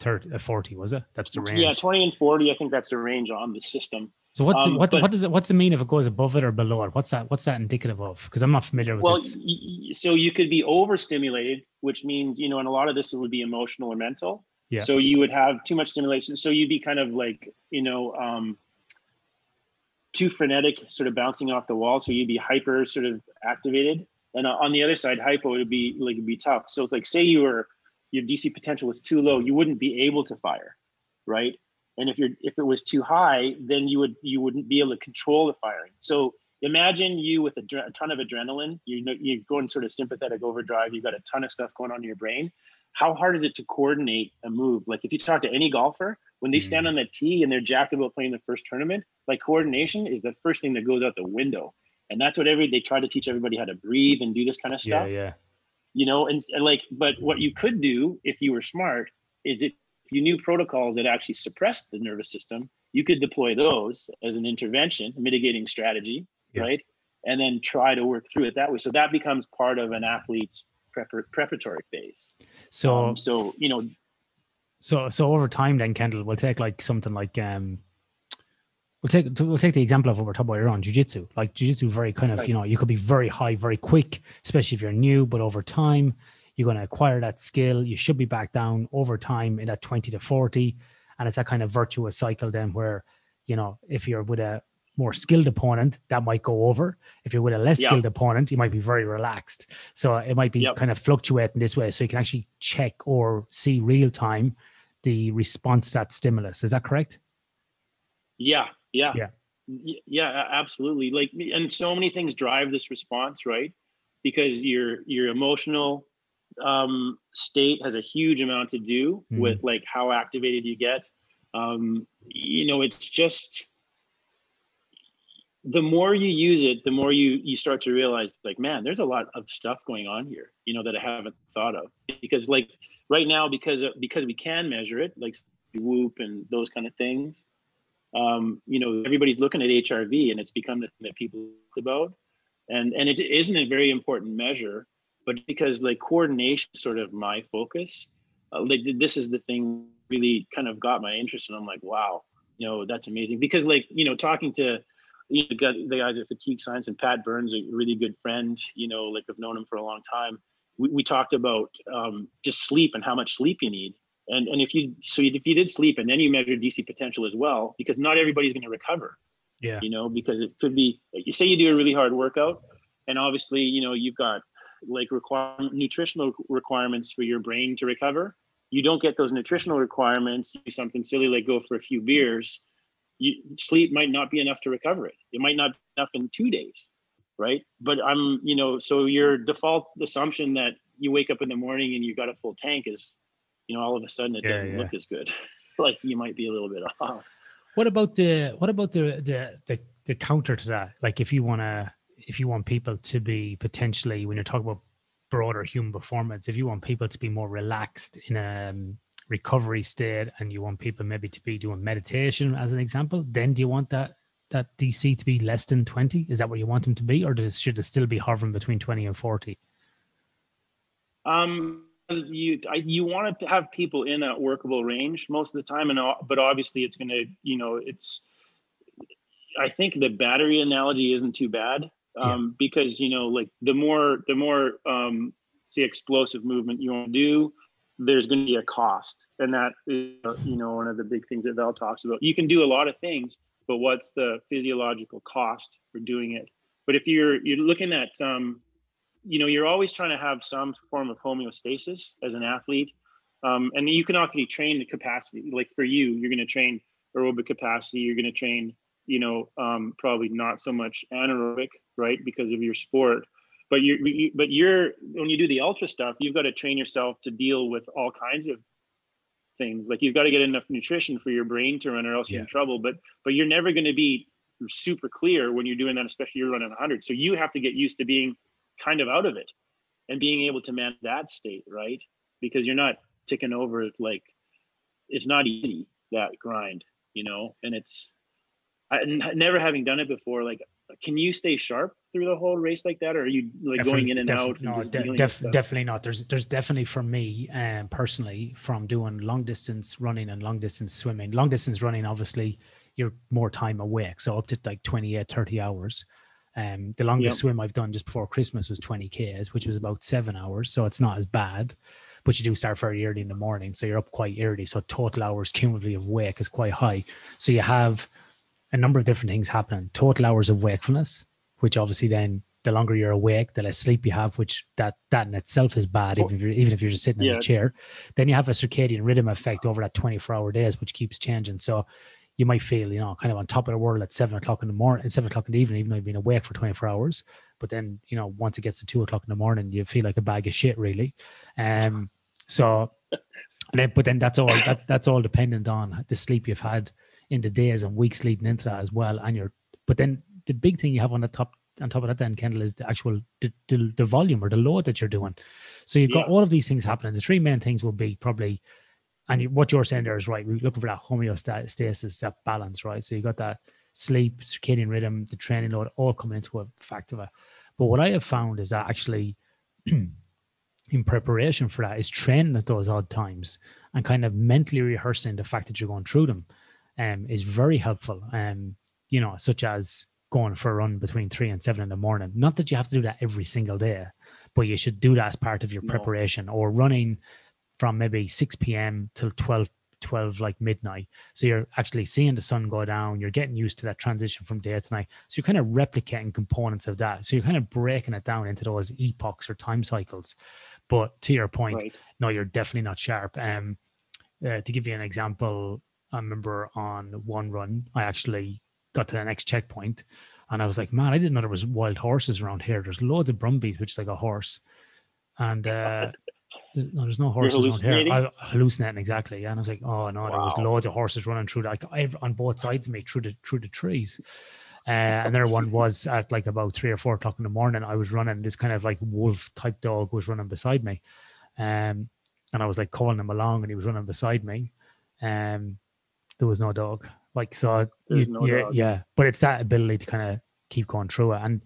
30, uh, 40, was it? That's the range. Yeah, 20 and 40. I think that's the range on the system. So what's um, what, but, what does it what's it mean if it goes above it or below it? What's that what's that indicative of? Because I'm not familiar with well, this. Y- so you could be overstimulated, which means you know, and a lot of this would be emotional or mental. Yeah. So you would have too much stimulation. So you'd be kind of like you know um, too frenetic, sort of bouncing off the wall. So you'd be hyper sort of activated. And uh, on the other side, hypo would be like it'd be tough. So it's like say you were your DC potential was too low, you wouldn't be able to fire, right? And if you're if it was too high, then you would you wouldn't be able to control the firing. So imagine you with a, a ton of adrenaline, you know you're going sort of sympathetic overdrive. You've got a ton of stuff going on in your brain. How hard is it to coordinate a move? Like if you talk to any golfer, when they stand mm-hmm. on the tee and they're jacked about playing the first tournament, like coordination is the first thing that goes out the window. And that's what every they try to teach everybody how to breathe and do this kind of stuff. Yeah, yeah. You know, and, and like, but what you could do if you were smart is if you knew protocols that actually suppressed the nervous system, you could deploy those as an intervention, mitigating strategy, yeah. right? And then try to work through it that way. So that becomes part of an athlete's prepar- preparatory phase. So, um, so you know, so so over time, then Kendall, we'll take like something like um, we'll take we'll take the example of what we're talking about here on jiu-jitsu. Like jiu-jitsu, very kind of right. you know you could be very high, very quick, especially if you're new. But over time, you're going to acquire that skill. You should be back down over time in that twenty to forty, and it's that kind of virtuous cycle then where you know if you're with a more skilled opponent, that might go over. If you're with a less yep. skilled opponent, you might be very relaxed. So it might be yep. kind of fluctuating this way. So you can actually check or see real time the response to that stimulus. Is that correct? Yeah, yeah. Yeah. Yeah, absolutely. Like and so many things drive this response, right? Because your your emotional um state has a huge amount to do mm-hmm. with like how activated you get. Um, you know, it's just the more you use it, the more you you start to realize like, man, there's a lot of stuff going on here, you know, that I haven't thought of. Because like right now, because because we can measure it, like whoop and those kind of things, um, you know, everybody's looking at HRV and it's become the thing that people about. And and it isn't a very important measure, but because like coordination is sort of my focus, uh, like this is the thing really kind of got my interest. And I'm like, wow, you know, that's amazing. Because like, you know, talking to you know, the guys at Fatigue Science and Pat Burns, a really good friend, you know, like I've known him for a long time. We, we talked about um, just sleep and how much sleep you need. And and if you so if you did sleep and then you measure dc potential as well because not everybody's going to recover. Yeah. You know because it could be you say you do a really hard workout and obviously you know you've got like require nutritional requirements for your brain to recover. You don't get those nutritional requirements do something silly like go for a few beers you, sleep might not be enough to recover it. It might not be enough in two days right but i'm you know so your default assumption that you wake up in the morning and you've got a full tank is you know, all of a sudden it yeah, doesn't yeah. look as good. *laughs* like you might be a little bit *laughs* off. What about the what about the the the, the counter to that? Like if you want to if you want people to be potentially when you're talking about broader human performance, if you want people to be more relaxed in a um, recovery state and you want people maybe to be doing meditation as an example, then do you want that that DC to be less than 20? Is that what you want them to be? Or does, should it still be hovering between 20 and 40? Um, you you want to have people in a workable range most of the time and but obviously it's going to you know it's i think the battery analogy isn't too bad um, yeah. because you know like the more the more um say explosive movement you want to do there's going to be a cost and that is you know one of the big things that val talks about you can do a lot of things but what's the physiological cost for doing it? But if you're you're looking at um you know you're always trying to have some form of homeostasis as an athlete um, and you can actually train the capacity. Like for you you're going to train aerobic capacity you're going to train you know um, probably not so much anaerobic right because of your sport. But you're but you're when you do the ultra stuff you've got to train yourself to deal with all kinds of things like you've got to get enough nutrition for your brain to run or else yeah. you're in trouble but but you're never going to be super clear when you're doing that especially you're running 100 so you have to get used to being kind of out of it and being able to manage that state, right? Because you're not ticking over like it's not easy that grind, you know, and it's I, never having done it before. Like, can you stay sharp through the whole race like that, or are you like definitely, going in and out? No, de- def- definitely not. There's there's definitely for me, um, personally, from doing long distance running and long distance swimming. Long distance running, obviously, you're more time awake, so up to like 28, 30 hours. Um, the longest yep. swim I've done just before Christmas was 20 Ks, which was about seven hours. So it's not as bad, but you do start very early in the morning. So you're up quite early. So total hours cumulatively of wake is quite high. So you have a number of different things happening. Total hours of wakefulness, which obviously then the longer you're awake, the less sleep you have, which that that in itself is bad, even if you're even if you're just sitting yeah. in a chair. Then you have a circadian rhythm effect over that 24 hour days, which keeps changing. So you might feel, you know, kind of on top of the world at seven o'clock in the morning, seven o'clock in the evening, even though you've been awake for 24 hours. But then, you know, once it gets to two o'clock in the morning, you feel like a bag of shit, really. Um, so, then, but then that's all that that's all dependent on the sleep you've had in the days and weeks leading into that as well. And you're, but then the big thing you have on the top on top of that, then Kendall is the actual the, the, the volume or the load that you're doing. So you've got all of these things happening. The three main things will be probably and what you're saying there is right. We're looking for that homeostasis, that balance, right? So you got that sleep, circadian rhythm, the training load, all coming into a factor. But what I have found is that actually, *clears throat* in preparation for that, is training at those odd times and kind of mentally rehearsing the fact that you're going through them, um, is very helpful. Um, you know, such as going for a run between three and seven in the morning. Not that you have to do that every single day, but you should do that as part of your no. preparation or running from maybe 6 p.m. till 12 12 like midnight so you're actually seeing the sun go down you're getting used to that transition from day to night so you're kind of replicating components of that so you're kind of breaking it down into those epochs or time cycles but to your point right. no you're definitely not sharp um uh, to give you an example i remember on one run i actually got to the next checkpoint and i was like man i didn't know there was wild horses around here there's loads of brumbies which is like a horse and *laughs* uh no, there's no horses around here. I hallucinating exactly. Yeah, and I was like, oh no, wow. there was loads of horses running through like on both sides of me through the through the trees. Uh, and there *laughs* one was at like about three or four o'clock in the morning. I was running. This kind of like wolf type dog was running beside me, um, and I was like calling him along, and he was running beside me. Um, there was no dog. Like so, you, no yeah, yeah. But it's that ability to kind of keep going through it, and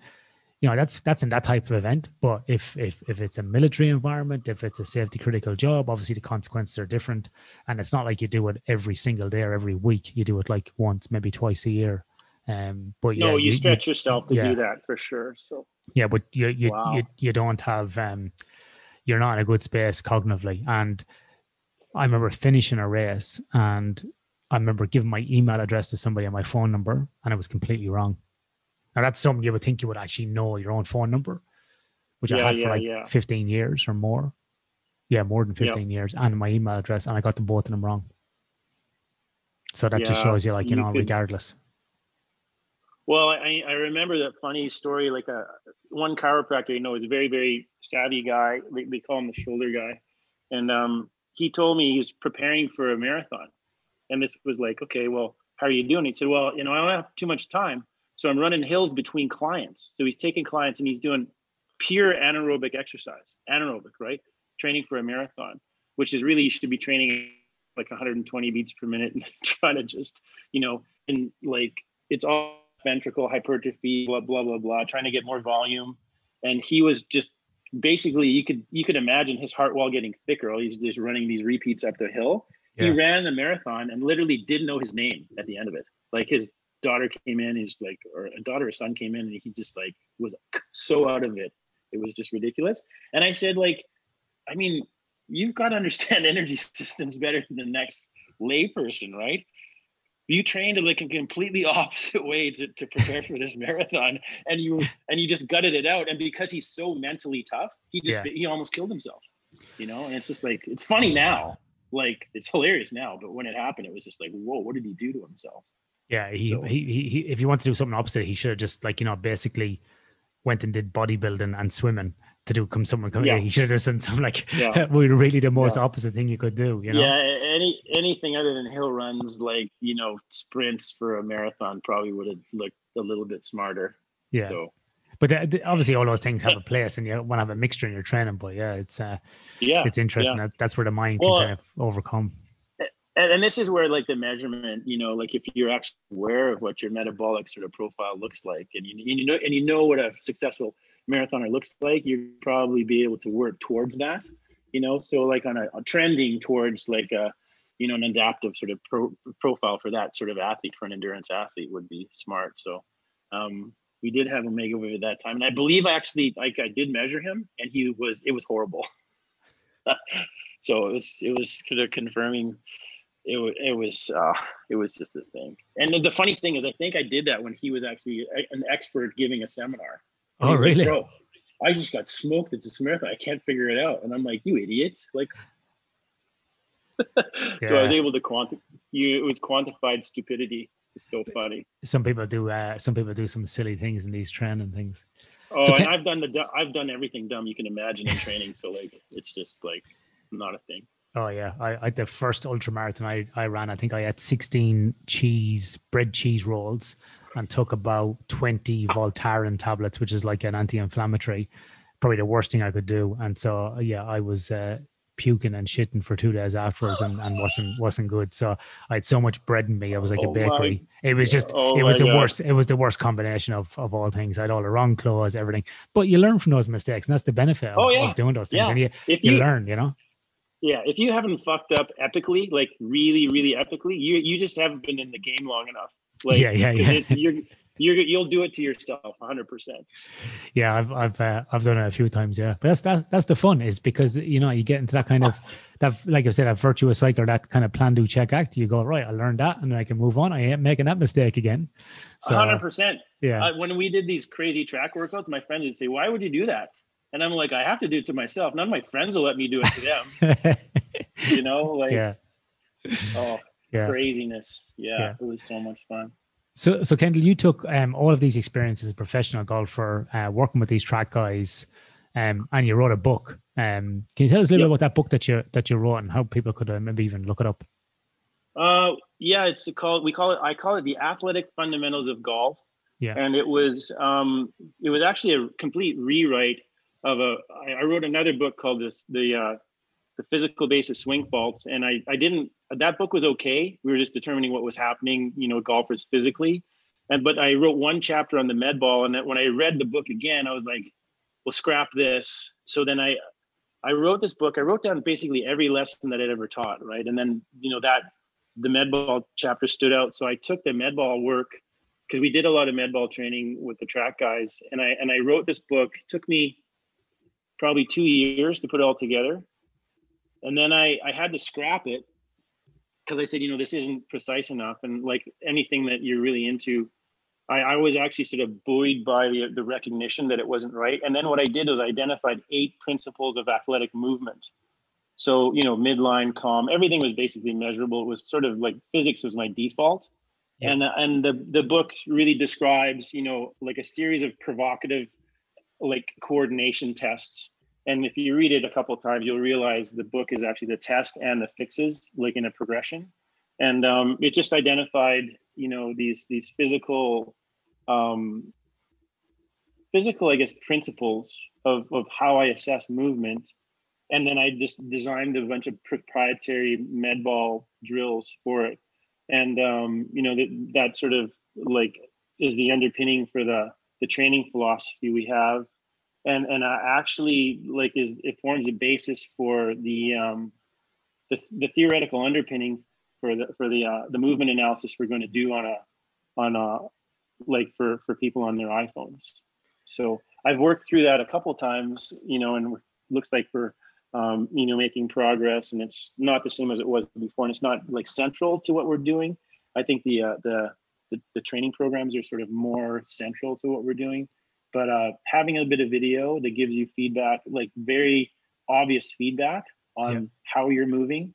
you know that's that's in that type of event. But if if if it's a military environment if it's a safety critical job obviously the consequences are different. And it's not like you do it every single day or every week. You do it like once maybe twice a year. Um but no you, you stretch you, yourself to yeah. do that for sure so. Yeah but you you, wow. you you don't have um you're not in a good space cognitively. And i remember finishing a race and i remember giving my email address to somebody and my phone number and it was completely wrong now that's something you would think you would actually know your own phone number, which yeah, I had yeah, for like yeah. 15 years or more. Yeah, more than 15 years, and my email address, and I got the both of them wrong. So that just shows you, like, you, you know, could, regardless. Well, I, I remember that funny story. Like a one chiropractor, you know, is a very very savvy guy. They, they call him the shoulder guy, and um, he told me he's preparing for a marathon, and this was like, okay, well, how are you doing? He said, well, you know, I don't have too much time, so I'm running hills between clients. So he's taking clients and he's doing pure anaerobic exercise, anaerobic, right? Training for a marathon, which is really you should be training like 120 beats per minute and *laughs* trying to just, you know, and like it's all ventricle hypertrophy, blah blah blah blah, trying to get more volume. And he was just basically you could you could imagine his heart wall getting thicker. He's just running these repeats up the hill. Yeah. He ran the marathon and literally didn't know his name at the end of it. Like his daughter came in, he's like, or a daughter or son came in, and he just like was so out of it. It was just ridiculous. And I said, like, I mean, you've got to understand *laughs* energy systems better than the next layperson, right? You trained in like a completely *laughs* opposite way to, to prepare for this *laughs* marathon, and you and you just gutted it out. And because he's so mentally tough, he just yeah. he almost killed himself. You know, and it's just like it's funny mm. now, like it's hilarious now, but when it happened, it was just like, whoa, what did he do to himself? Yeah, he, so, he, he, he, if he wanted to do something opposite, he should have just like, you know, basically went and did bodybuilding and swimming to do come someone come yeah. he should have just done something *laughs* like yeah. *laughs* we really the most yeah. opposite thing you could do you know yeah any anything other than hill runs like you know sprints for a marathon probably would have looked a little bit smarter yeah so but the, the, obviously all those things have a place and you want to have a mixture in your training but yeah it's uh yeah it's interesting that, that's where the mind well, can kind of overcome. and, and this is where like the measurement you know like if you're actually aware of what your metabolic sort of profile looks like and you, and you know and you know what a successful marathoner looks like you'd probably be able to work towards that you know? So like on a, a trending towards like a you know an adaptive sort of pro, profile for that sort of athlete for an endurance athlete would be smart. So um we did have Omegawave at that time and i believe I actually like i did measure him and he was it was horrible *laughs* so it was it was kind of confirming it, was it was uh, it was just a thing. And the funny thing is, I think I did that when he was actually an expert giving a seminar. oh, really? Like, Bro, I just got smoked at this marathon. I can't figure it out. And I'm like, you idiot! Like, yeah. *laughs* so I was able to quantify. You, it was quantified stupidity. It's so funny. Some people do. Uh, some people do some silly things in these training things. Oh, so can- and I've done the. I've done everything dumb you can imagine in training. so like, it's just like not a thing. Oh yeah, I, I the first ultra marathon I, I ran, I think I had sixteen cheese bread cheese rolls and took about twenty Voltaren tablets, which is like an anti-inflammatory. Probably the worst thing I could do. And so yeah, I was uh, puking and shitting for two days afterwards and, and wasn't wasn't good. So I had so much bread in me. I was like oh a bakery. My, it was just oh it was the God. worst. It was the worst combination of, of all things. I had all the wrong clothes, everything. But you learn from those mistakes, and that's the benefit of, oh, yeah. of doing those things. Yeah. And you, if you, you learn, you know. Yeah, if you haven't fucked up epically, like really, really epically, you you just haven't been in the game long enough. Like, yeah, yeah, yeah. It, you're you're you'll do it to yourself 100 percent. Yeah i've i've uh, i've done it a few times yeah. But that's that's that's the fun is because you know you get into that kind of that like i said that virtuous cycle that kind of plan do check act. You go right i learned that and then i can move on. I ain't making that mistake again. So 100 percent. yeah. Uh, when we did these crazy track workouts my friends would say why would you do that? And i'm like i have to do it to myself. None of my friends will let me do it to them. *laughs* You know like yeah. oh yeah. craziness. Yeah, yeah, it was so much fun so, so Kendall, you took um, all of these experiences as a professional golfer, uh, working with these track guys, um, and you wrote a book. Um, can you tell us a little yep. bit about that book that you that you wrote and how people could uh, maybe even look it up? Uh, yeah, it's called. We call it. I call it the athletic fundamentals of golf. Yeah, and it was um, it was actually a complete rewrite of a. I wrote another book called this the uh, the physical basis swing faults, and I I didn't that book was okay. We were just determining what was happening, you know, golfers physically. And but I wrote one chapter on the med ball, and that when I read the book again, I was like, "Well, scrap this." So then I, I wrote this book. I wrote down basically every lesson that I'd ever taught, right? And then you know that the med ball chapter stood out. So I took the med ball work because we did a lot of med ball training with the track guys, and I and I wrote this book. It took me probably two years to put it all together, and then I I had to scrap it because I said, you know, this isn't precise enough. And like anything that you're really into, I, I was actually sort of buoyed by the, the recognition that it wasn't right. And then what I did was I identified eight principles of athletic movement. So, you know, midline, calm, everything was basically measurable. It was sort of like physics was my default. Yeah. And, and the, the book really describes, you know, like a series of provocative, like coordination tests and if you read it a couple times you'll realize the book is actually the test and the fixes like in a progression. And um, it just identified you know these these physical um, physical i guess principles of, of how i assess movement. And then i just designed a bunch of proprietary med ball drills for it. And um, you know that that sort of like is the underpinning for the the training philosophy we have and and uh, actually like is it forms a basis for the um the, the theoretical underpinning for the for the uh, the movement analysis we're going to do on a on a like for for people on their iPhones. So I've worked through that a couple times, you know, and looks like we're um, you know making progress, and it's not the same as it was before, and it's not like central to what we're doing. I think the uh, the, the the training programs are sort of more central to what we're doing but uh, having a bit of video that gives you feedback, like very obvious feedback on yeah. how you're moving,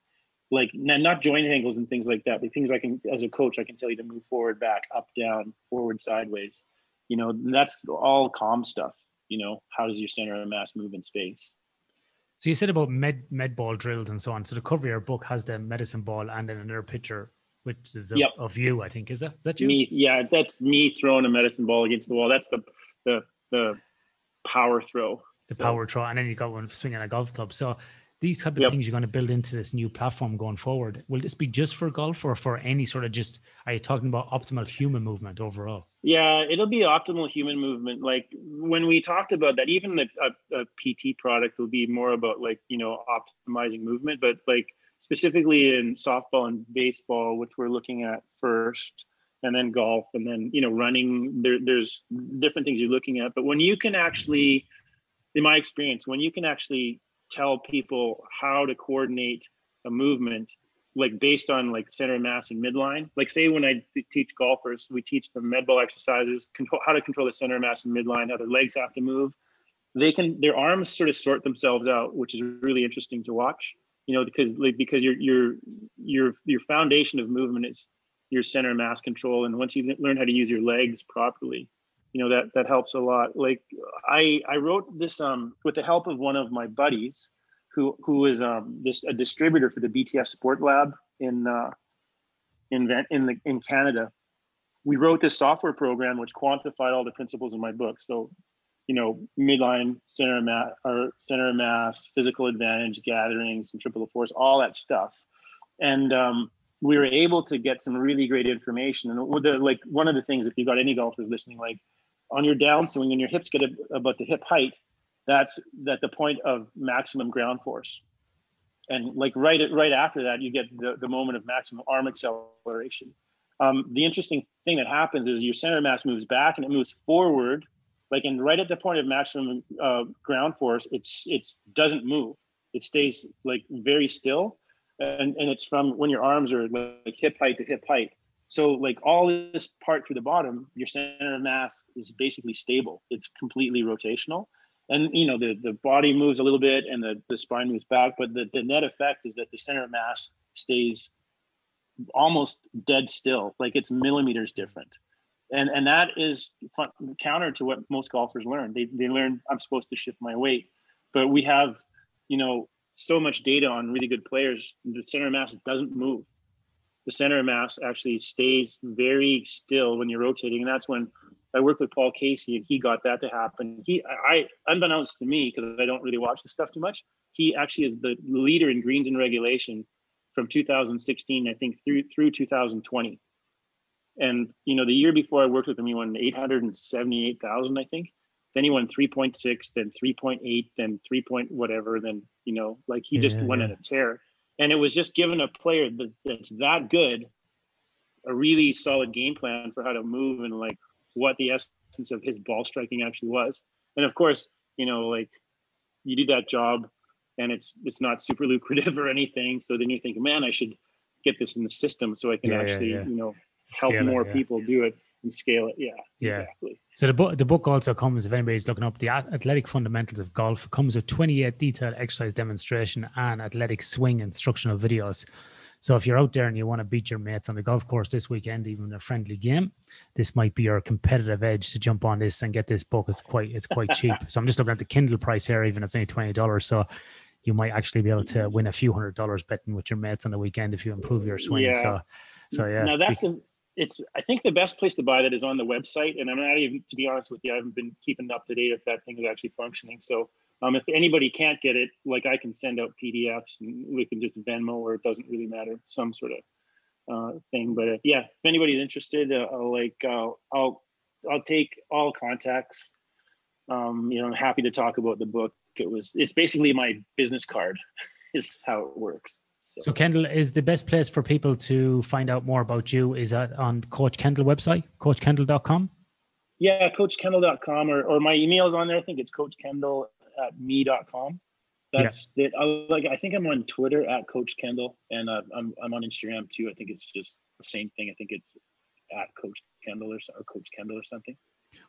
like not joint angles and things like that, but things I can, as a coach, I can tell you to move forward, back, up, down, forward, sideways. You know, that's all calm stuff. You know, how does your center of mass move in space? So you said about med med ball drills and so on. So the cover of your book has the medicine ball and then another picture which is of, yep. of you, I think. Is that that you? Me, yeah, that's me throwing a medicine ball against the wall. That's the the the power throw. The so. power throw, and then you got one swinging a golf club. So these type of yep. things you're going to build into this new platform going forward. Will this be just for golf or for any sort of just? Are you talking about optimal human movement overall? Yeah, it'll be optimal human movement. Like when we talked about that, even the a, a PT product will be more about like you know optimizing movement, but like specifically in softball and baseball, which we're looking at first and then golf and then you know running. There, there's different things you're looking at. But when you can actually in my experience when you can actually tell people how to coordinate a movement like based on like center of mass and midline like say when i teach golfers we teach them med ball exercises control how to control the center of mass and midline how their legs have to move they can their arms sort of sort themselves out which is really interesting to watch you know because like because your your your your foundation of movement is your center mass control and once you learn how to use your legs properly you know that that helps a lot. Like i i wrote this um with the help of one of my buddies who who is um this a distributor for the bts sport lab in uh in in the in canada. We wrote this software program which quantified all the principles in my book. So you know, midline center mass or center mass, physical advantage, gatherings, centripetal force, all that stuff. And um, we were able to get some really great information. And the, like one of the things, if you've got any golfers listening, like on your downswing and your hips get about the hip height, that's at the point of maximum ground force. And like right right after that, you get the, the moment of maximum arm acceleration. Um, the interesting thing that happens is your center mass moves back and it moves forward like and right at the point of maximum uh, ground force it's it doesn't move it stays like very still and and it's from when your arms are like hip height to hip height. So like all this part through the bottom your center of mass is basically stable. It's completely rotational. And you know the the body moves a little bit and the, the spine moves back but the, the net effect is that the center of mass stays almost dead still like it's millimeters different. And and that is fun, counter to what most golfers learn. They they learn I'm supposed to shift my weight, but we have you know so much data on really good players. The center of mass doesn't move. The center of mass actually stays very still when you're rotating, and that's when I worked with Paul Casey, and he got that to happen. He I unbeknownst to me because I don't really watch this stuff too much. He actually is the leader in greens and regulation from 2016, I think, through through 2020 and you know, the year before I worked with him, he won eight hundred and seventy-eight thousand, I think. Then he won three point six, then three point eight, then three point whatever. Then you know, like he just went yeah. on a tear. And it was just given a player that, that's that good, a really solid game plan for how to move and like what the essence of his ball striking actually was. And of course, you know, like you do that job and it's it's not super *laughs* lucrative or anything. So then you think, man, I should get this in the system so I can yeah, actually, you know, help scale more it, yeah. people do it and scale it. Yeah, yeah. Exactly. So the book the book also comes if anybody's looking up the athletic fundamentals of golf. It comes with 28 detailed exercise demonstration and athletic swing instructional videos. So if you're out there and you want to beat your mates on the golf course this weekend, even a friendly game, this might be your competitive edge to jump on this and get this book. It's quite it's quite *laughs* cheap. So I'm just looking at the Kindle price here, even it's only twenty dollars. So you might actually be able to win a few hundred dollars betting with your mates on the weekend if you improve your swing. Yeah. So so yeah. Now that's the it's I think the best place to buy that is on the website. And I'm not even to be honest with you, I haven't been keeping up to date if that thing is actually functioning. So um, if anybody can't get it, like I can send out PDFs and we can just Venmo or it doesn't really matter, some sort of uh, thing. But uh, yeah, if anybody's interested, uh, I'll like I'll I'll take all contacts. Um, you know, I'm happy to talk about the book. It was it's basically my business card, *laughs* is how it works. So. so Kendall is the best place for people to find out more about you is that on Coach Kendall website, coachkendall.com? Yeah, coachkendall.com or, or my email is on there. I think it's coachkendall at me.com. That's yeah. it. I, like, I think I'm on Twitter at Coach Kendall and uh, I'm, I'm on Instagram too. I think it's just the same thing. I think it's at Coach Kendall or, or Coach Kendall or something.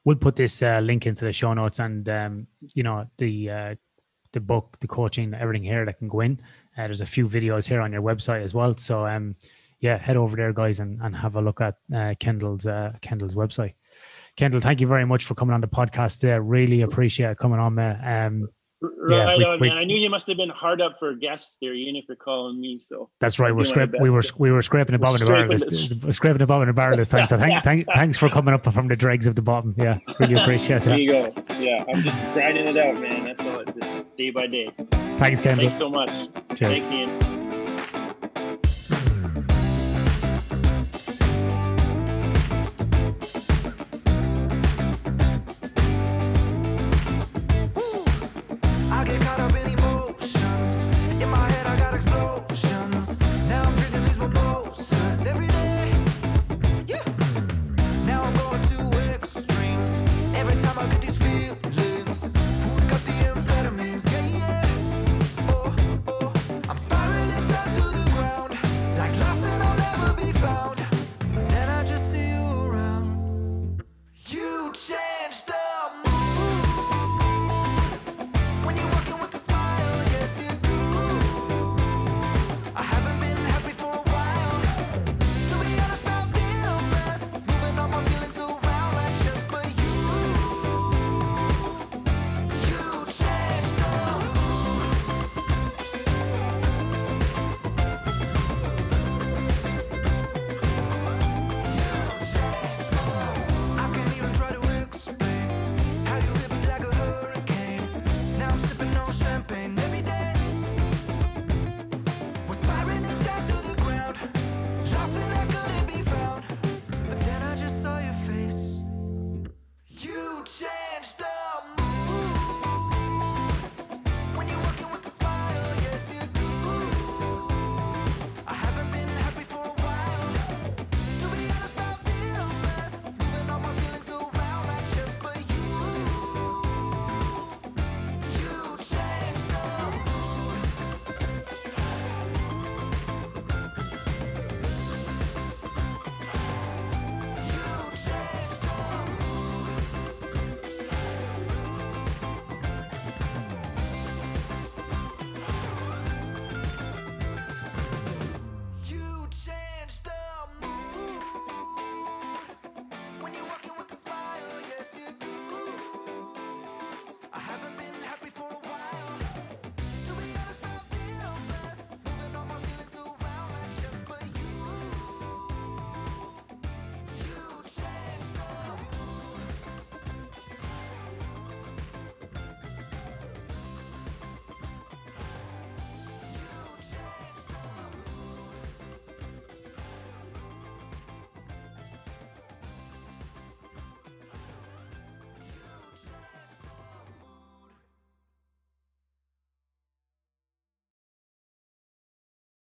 We'll put this uh, link into the show notes and, um, you know, the, uh, the book, the coaching, everything here that can go in. Uh, there's a few videos here on your website as well. So um, yeah, head over there, guys, and, and have a look at uh, Kendall's uh, Kendall's website. Kendall, thank you very much for coming on the podcast. There, really appreciate coming on, man. Um, right yeah, on, we, man. I knew you must have been hard up for guests there, even if you're calling me. So that's right. We're scrap- we were we were scraping the bottom of the barrel this, scraping the bottom of the barrel this time. So thank, thank *laughs* thanks for coming up from the dregs of the bottom. Yeah, really appreciate it. There you go. Yeah, I'm just grinding it out, man. That's all. Just day by day. Thanks, Kendall. Thanks so much. Cheers. Thanks, Ian.